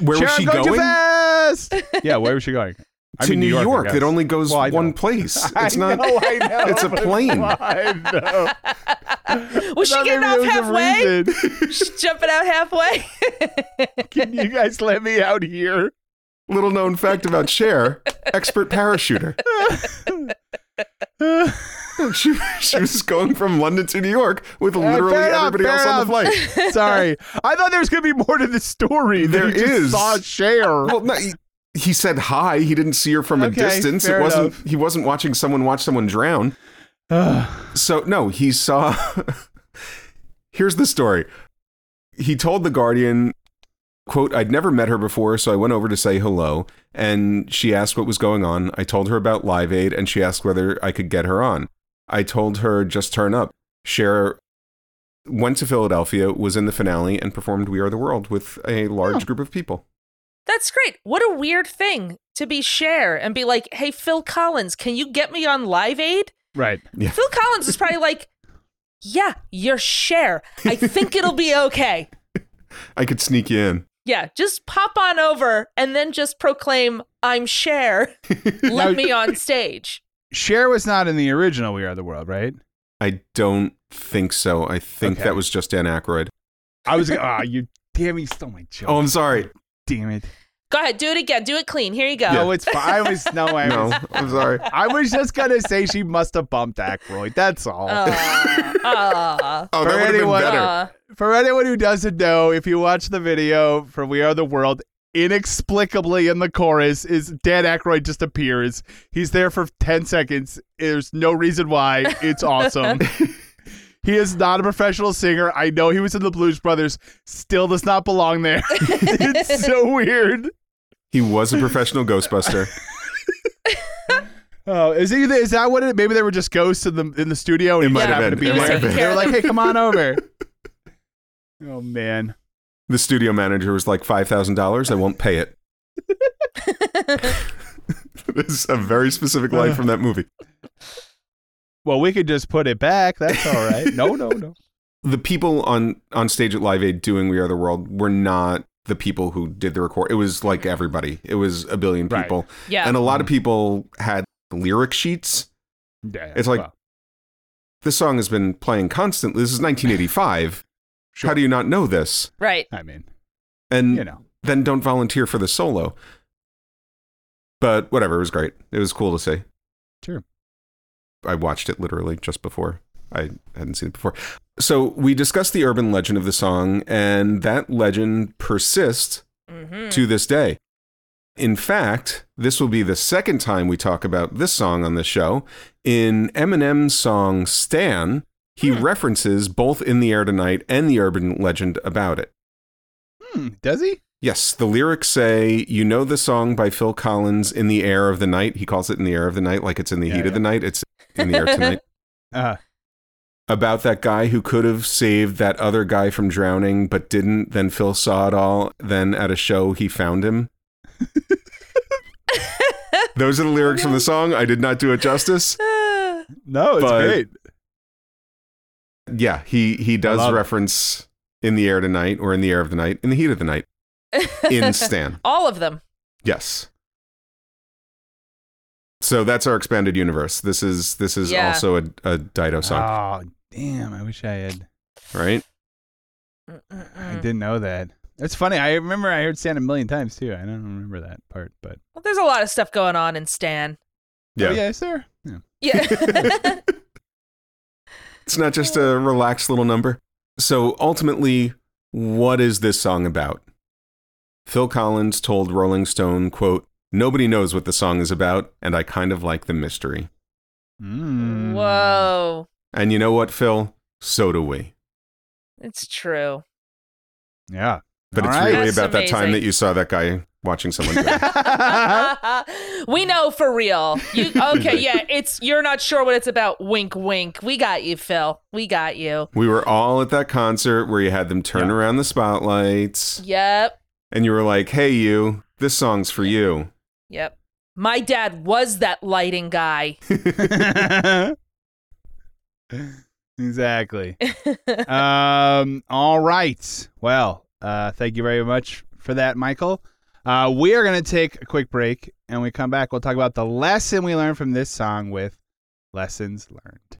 where Cher, was she I'm going? going? Too fast. yeah, where was she going? I to mean, New York. I guess. It only goes Well, I know. one place. It's I not. know, I know, it's a plane. I know. was she getting off there was a halfway? reason. She's jumping out halfway. Can you guys let me out here? Little known fact about Cher: expert parachuter. She, she was going from London to New York with uh, literally fair enough, everybody else on the flight. Sorry, I thought there was gonna be more to the story. than There he just. Saw Cher. Well, no, he, said hi. He didn't see her from a distance. It wasn't. enough. He wasn't watching someone watch someone drown. So no, he saw. Here's the story. He told the Guardian, "quote I'd never met her before, so I went over to say hello, and she asked what was going on. I told her about Live Aid, and she asked whether I could get her on. I told her just turn up. Cher went to Philadelphia, was in the finale, and performed "We Are the World" with a large Oh. group of people. That's great. What a weird thing to be Cher and be like, "Hey, Phil Collins, can you get me on Live Aid?" right. Yeah. Phil Collins is probably like, "Yeah, you're Cher. I think it'll be okay." I could sneak you in. Yeah, just pop on over and then just proclaim, "I'm Cher. Let me on stage." Cher was not in the original We Are the World, right? I don't think so. I think Okay. that was just Dan Aykroyd. I was. Ah, you damn! You stole my joke. Oh, I'm sorry. Damn it. Go ahead, do it again. Do it clean. Here you go. No, it's fine. I was no. I No, was. I'm sorry. I was just gonna say she must have bumped Aykroyd. That's all. Aw, aw, Oh, For that would have been anyone- better. aw. For anyone who doesn't know, if you watch the video for We Are the World, inexplicably in the chorus is Dan Aykroyd just appears. He's there for 10 seconds. There's no reason why. It's awesome. He is not a professional singer. I know he was in the Blues Brothers. Still does not belong there. it's so weird. He was a professional Ghostbuster. Oh, is he? Is that what it? Maybe they were just ghosts in the in the studio. And It he might have happened been. to It be might there. have been. They were like, "Hey, come on over." Oh man. The studio manager was like five thousand dollars. I won't pay it. this is a very specific line from that movie. Well, we could just put it back. That's all right. No, no, no. The people on on stage at Live Aid doing "We Are the World" were not the people who did the record. It was like everybody. It was a billion Right. people, Yeah. and a lot of people had lyric sheets. Yeah, It's like- well, This song has been playing constantly. This is 1985. Sure. How do you not know this? right. I mean, And you know, then don't volunteer for the solo. But whatever, it was great. It was cool to see. Sure. I watched it literally just before. I hadn't seen it before. So we discussed the urban legend of the song, and that legend persists hmm to this day. In fact, this will be the second time we talk about this song on the show. In Eminem's song Stan, he references both In the Air Tonight and the urban legend about it. hmm, does he? Yes, the lyrics say, "You know the song by Phil Collins, In the Air of the Night." He calls it "In the Air of the Night," like it's in the Yeah, heat yeah. of the night. It's in the air tonight. Uh, About that guy who could have saved that other guy from drowning, but didn't. Then Phil saw it all. Then at a show, he found him. Those are the lyrics from the song. I did not do it justice. no, it's But- great. Yeah, he he does love it. reference "In the Air tonight" or "In the Air of the Night," "In the Heat of the Night." In Stan. All of them. Yes. So that's our expanded universe. This is this is Yeah. also a, a Dido song, Oh, damn. I wish I had. right? I Mm-mm-mm. didn't know that. That's funny. I remember I heard Stan a million times too. I don't remember that part, but Well, there's a lot of stuff going on in Stan. oh, yeah, is there? Yeah. Yeah. It's not just a relaxed little number. So ultimately, what is this song about? Phil Collins told Rolling Stone, quote, Nobody knows what the song is about, and I kind of like the mystery. Mm. Whoa. And you know what, Phil? So do we. It's true. Yeah. But All it's right. really That's about that time that you saw that guy watching someone do it. we know for real. You okay, yeah, it's you're not sure what it's about. Wink wink. We got you, Phil. We got you. We were all at that concert where you had them turn Yeah. around the spotlights, Yep. And you were like, hey, you, this song's for you. Yep. My dad was that lighting guy. exactly. um. All right. Well, uh, thank you very much for that, Michael. Uh, we are going to take a quick break, and when we come back, we'll talk about the lesson we learned from this song with lessons learned.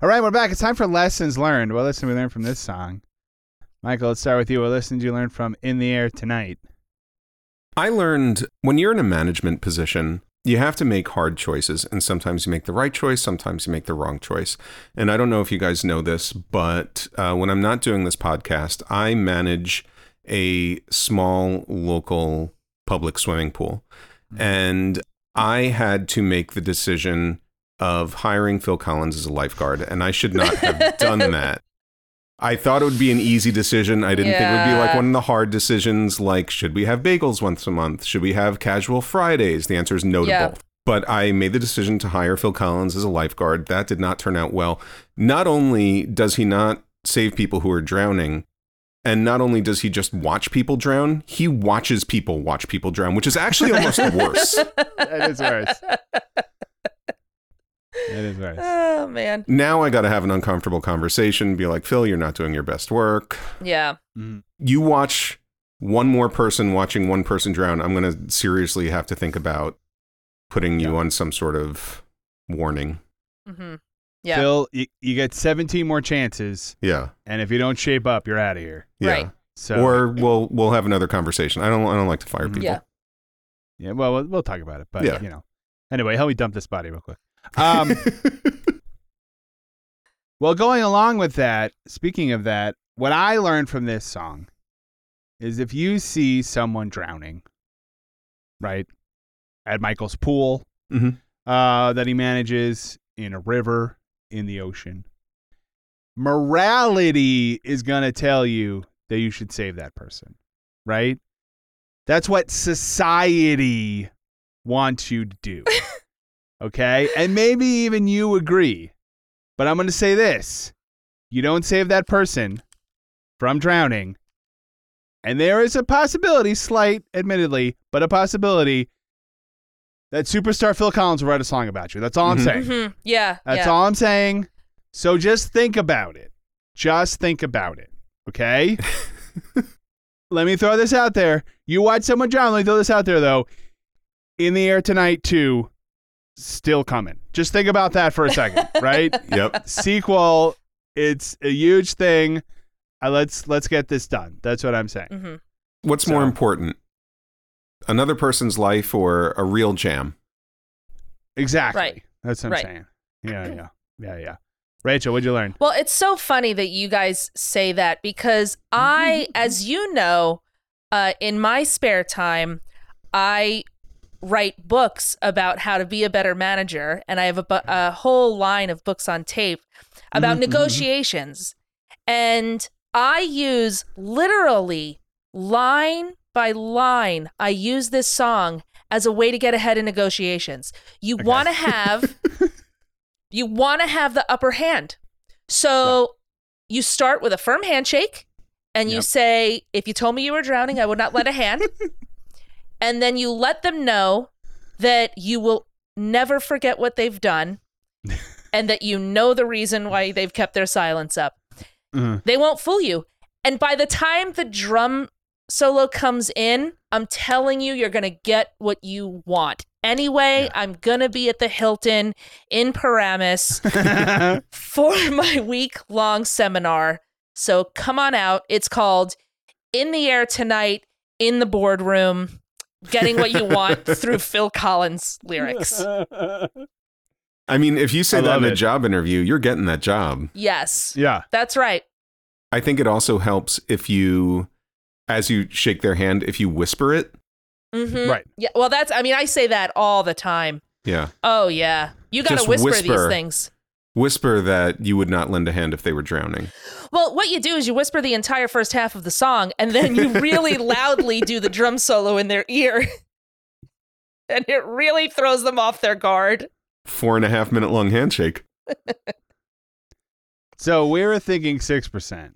All right, we're back. It's time for lessons learned. What lesson we learned from this song? Michael, let's start with you. What lesson did you learn from In the Air Tonight? I learned when you're in a management position, you have to make hard choices. And sometimes you make the right choice, sometimes you make the wrong choice. And I don't know if you guys know this, but uh, when I'm not doing this podcast, I manage a small local public swimming pool. And I had to make the decision of hiring Phil Collins as a lifeguard. And I should not have done that. I thought it would be an easy decision. I didn't think it would be like one of the hard decisions, like should we have bagels once a month? Should we have casual Fridays? The answer is no to Yeah. both. But I made the decision to hire Phil Collins as a lifeguard. That did not turn out well. Not only does he not save people who are drowning, and not only does he just watch people drown, he watches people watch people drown, which is actually almost worse. That is worse. That is worse. Oh man. Now I got to have an uncomfortable conversation, be like, Phil, you're not doing your best work. Yeah. Mhm. you watch one more person watching one person drown, I'm going to seriously have to think about putting you on some sort of warning. hmm Yeah. Phil, you, you get 17 more chances, Yeah. and if you don't shape up, you're out of here. Yeah. Right. So, Or we'll we'll have another conversation. I don't I don't like to fire Mhm. people. Yeah. yeah, well, we'll, we'll talk about it, but Yeah. you know. Anyway, help me dump this body real quick. Um, well, going along with that, speaking of that, what I learned from this song is if you see someone drowning, right, at Michael's pool Mhm. uh, that he manages in a river, in the ocean, morality is going to tell you that you should save that person, right? That's what society wants you to do. Okay? And maybe even you agree. But I'm going to say this you don't save that person from drowning. And there is a possibility, slight, admittedly, but a possibility that superstar Phil Collins will write a song about you. That's all I'm Mhm. saying. hmm Yeah. That's yeah. all I'm saying. So just think about it. Just think about it. Okay? let me throw this out there. You watch someone drown. Let me throw this out there, though. In the air tonight, too, still coming. Just think about that for a second, right? Yep. Sequel, it's a huge thing. Uh, let's let's get this done. That's what I'm saying. hmm What's So- more important? Another person's life or a real jam? Exactly. Right. That's what I'm Right. saying. Yeah, yeah, yeah, yeah. Rachel, what'd you learn? Well, it's so funny that you guys say that because I, as you know, uh, in my spare time, I write books about how to be a better manager, and I have a, bu- a whole line of books on tape about Mhm, mhm. negotiations. And I use literally line by line, I use this song as a way to get ahead in negotiations. You Okay. want to have you want to have the upper hand. So you start with a firm handshake and you say, if you told me you were drowning, I would not lend a hand. and then you let them know that you will never forget what they've done and that you know the reason why they've kept their silence up. Mhm. They won't fool you. And by the time the drum solo comes in, I'm telling you, you're going to get what you want. Anyway, I'm going to be at the Hilton in Paramus for my week long seminar. So come on out. It's called In the Air Tonight in the Boardroom Getting What You Want through Phil Collins lyrics. I mean, if you say I that love in a it. job interview, you're getting that job. Yes, yeah. that's right. I think it also helps if you, as you shake their hand, if you whisper it. hmm Right. Yeah. Well, that's, I mean, I say that all the time. Yeah. Oh, yeah. You got to Just whisper, these things. Whisper that you would not lend a hand if they were drowning. Well, what you do is you whisper the entire first half of the song, and then you really loudly do the drum solo in their ear. and it really throws them off their guard. Four and a half minute long handshake. So we were thinking 6%.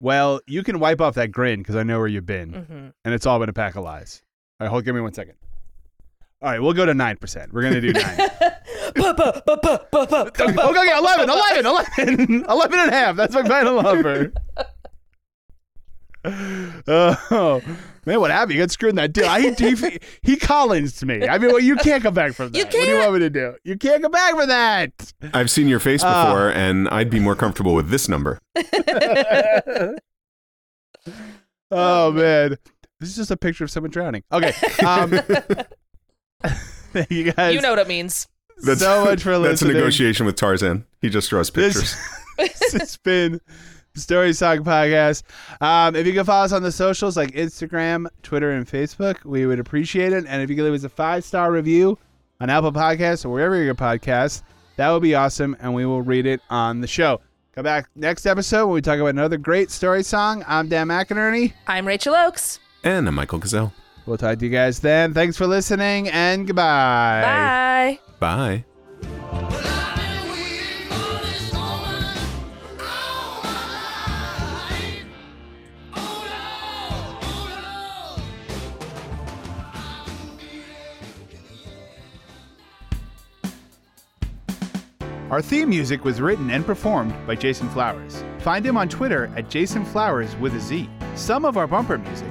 Well, you can wipe off that grin because I know where you've been, hmm and it's all been a pack of lies. All right, hold, give me one second. All right, we'll go to 9%. We're going to do 9. okay, okay, 11, 11, 11, 11 and a half. That's my final number. Oh, man, what happened? You got screwed in that deal. I, he, he Collins to me. I mean, well, you can't come back from that. You can't. What do you want me to do? You can't come back from that. I've seen your face Ah. before, and I'd be more comfortable with this number. oh man, this is just a picture of someone drowning. Okay, um, thank you guys. You know what it means. That's, so much for listening. That's a negotiation with Tarzan. He just draws pictures. This, this has been Story Song Podcast. Um, if you can follow us on the socials like Instagram, Twitter, and Facebook, we would appreciate it. And if you could leave us a five star review on Apple Podcasts or wherever your podcast, podcasts, that would be awesome, and we will read it on the show. Come back next episode when we talk about another great story song. I'm Dan McInerney. I'm Rachel Oakes. and I'm Michael Gazelle. We'll talk to you guys then. Thanks for listening and goodbye. Bye. Bye. Our theme music was written and performed by Jason Flowers. Find him on Twitter at Jason Flowers with a Z. Some of our bumper music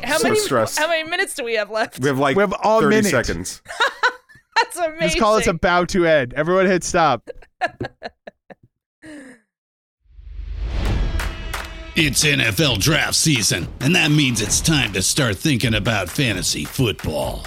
Hey, how So many stressed. how many minutes do we have left? We have like We have all 30 minute. seconds. That's amazing. Just call us about to end. Everyone hit stop. It's NFL draft season, and that means it's time to start thinking about fantasy football.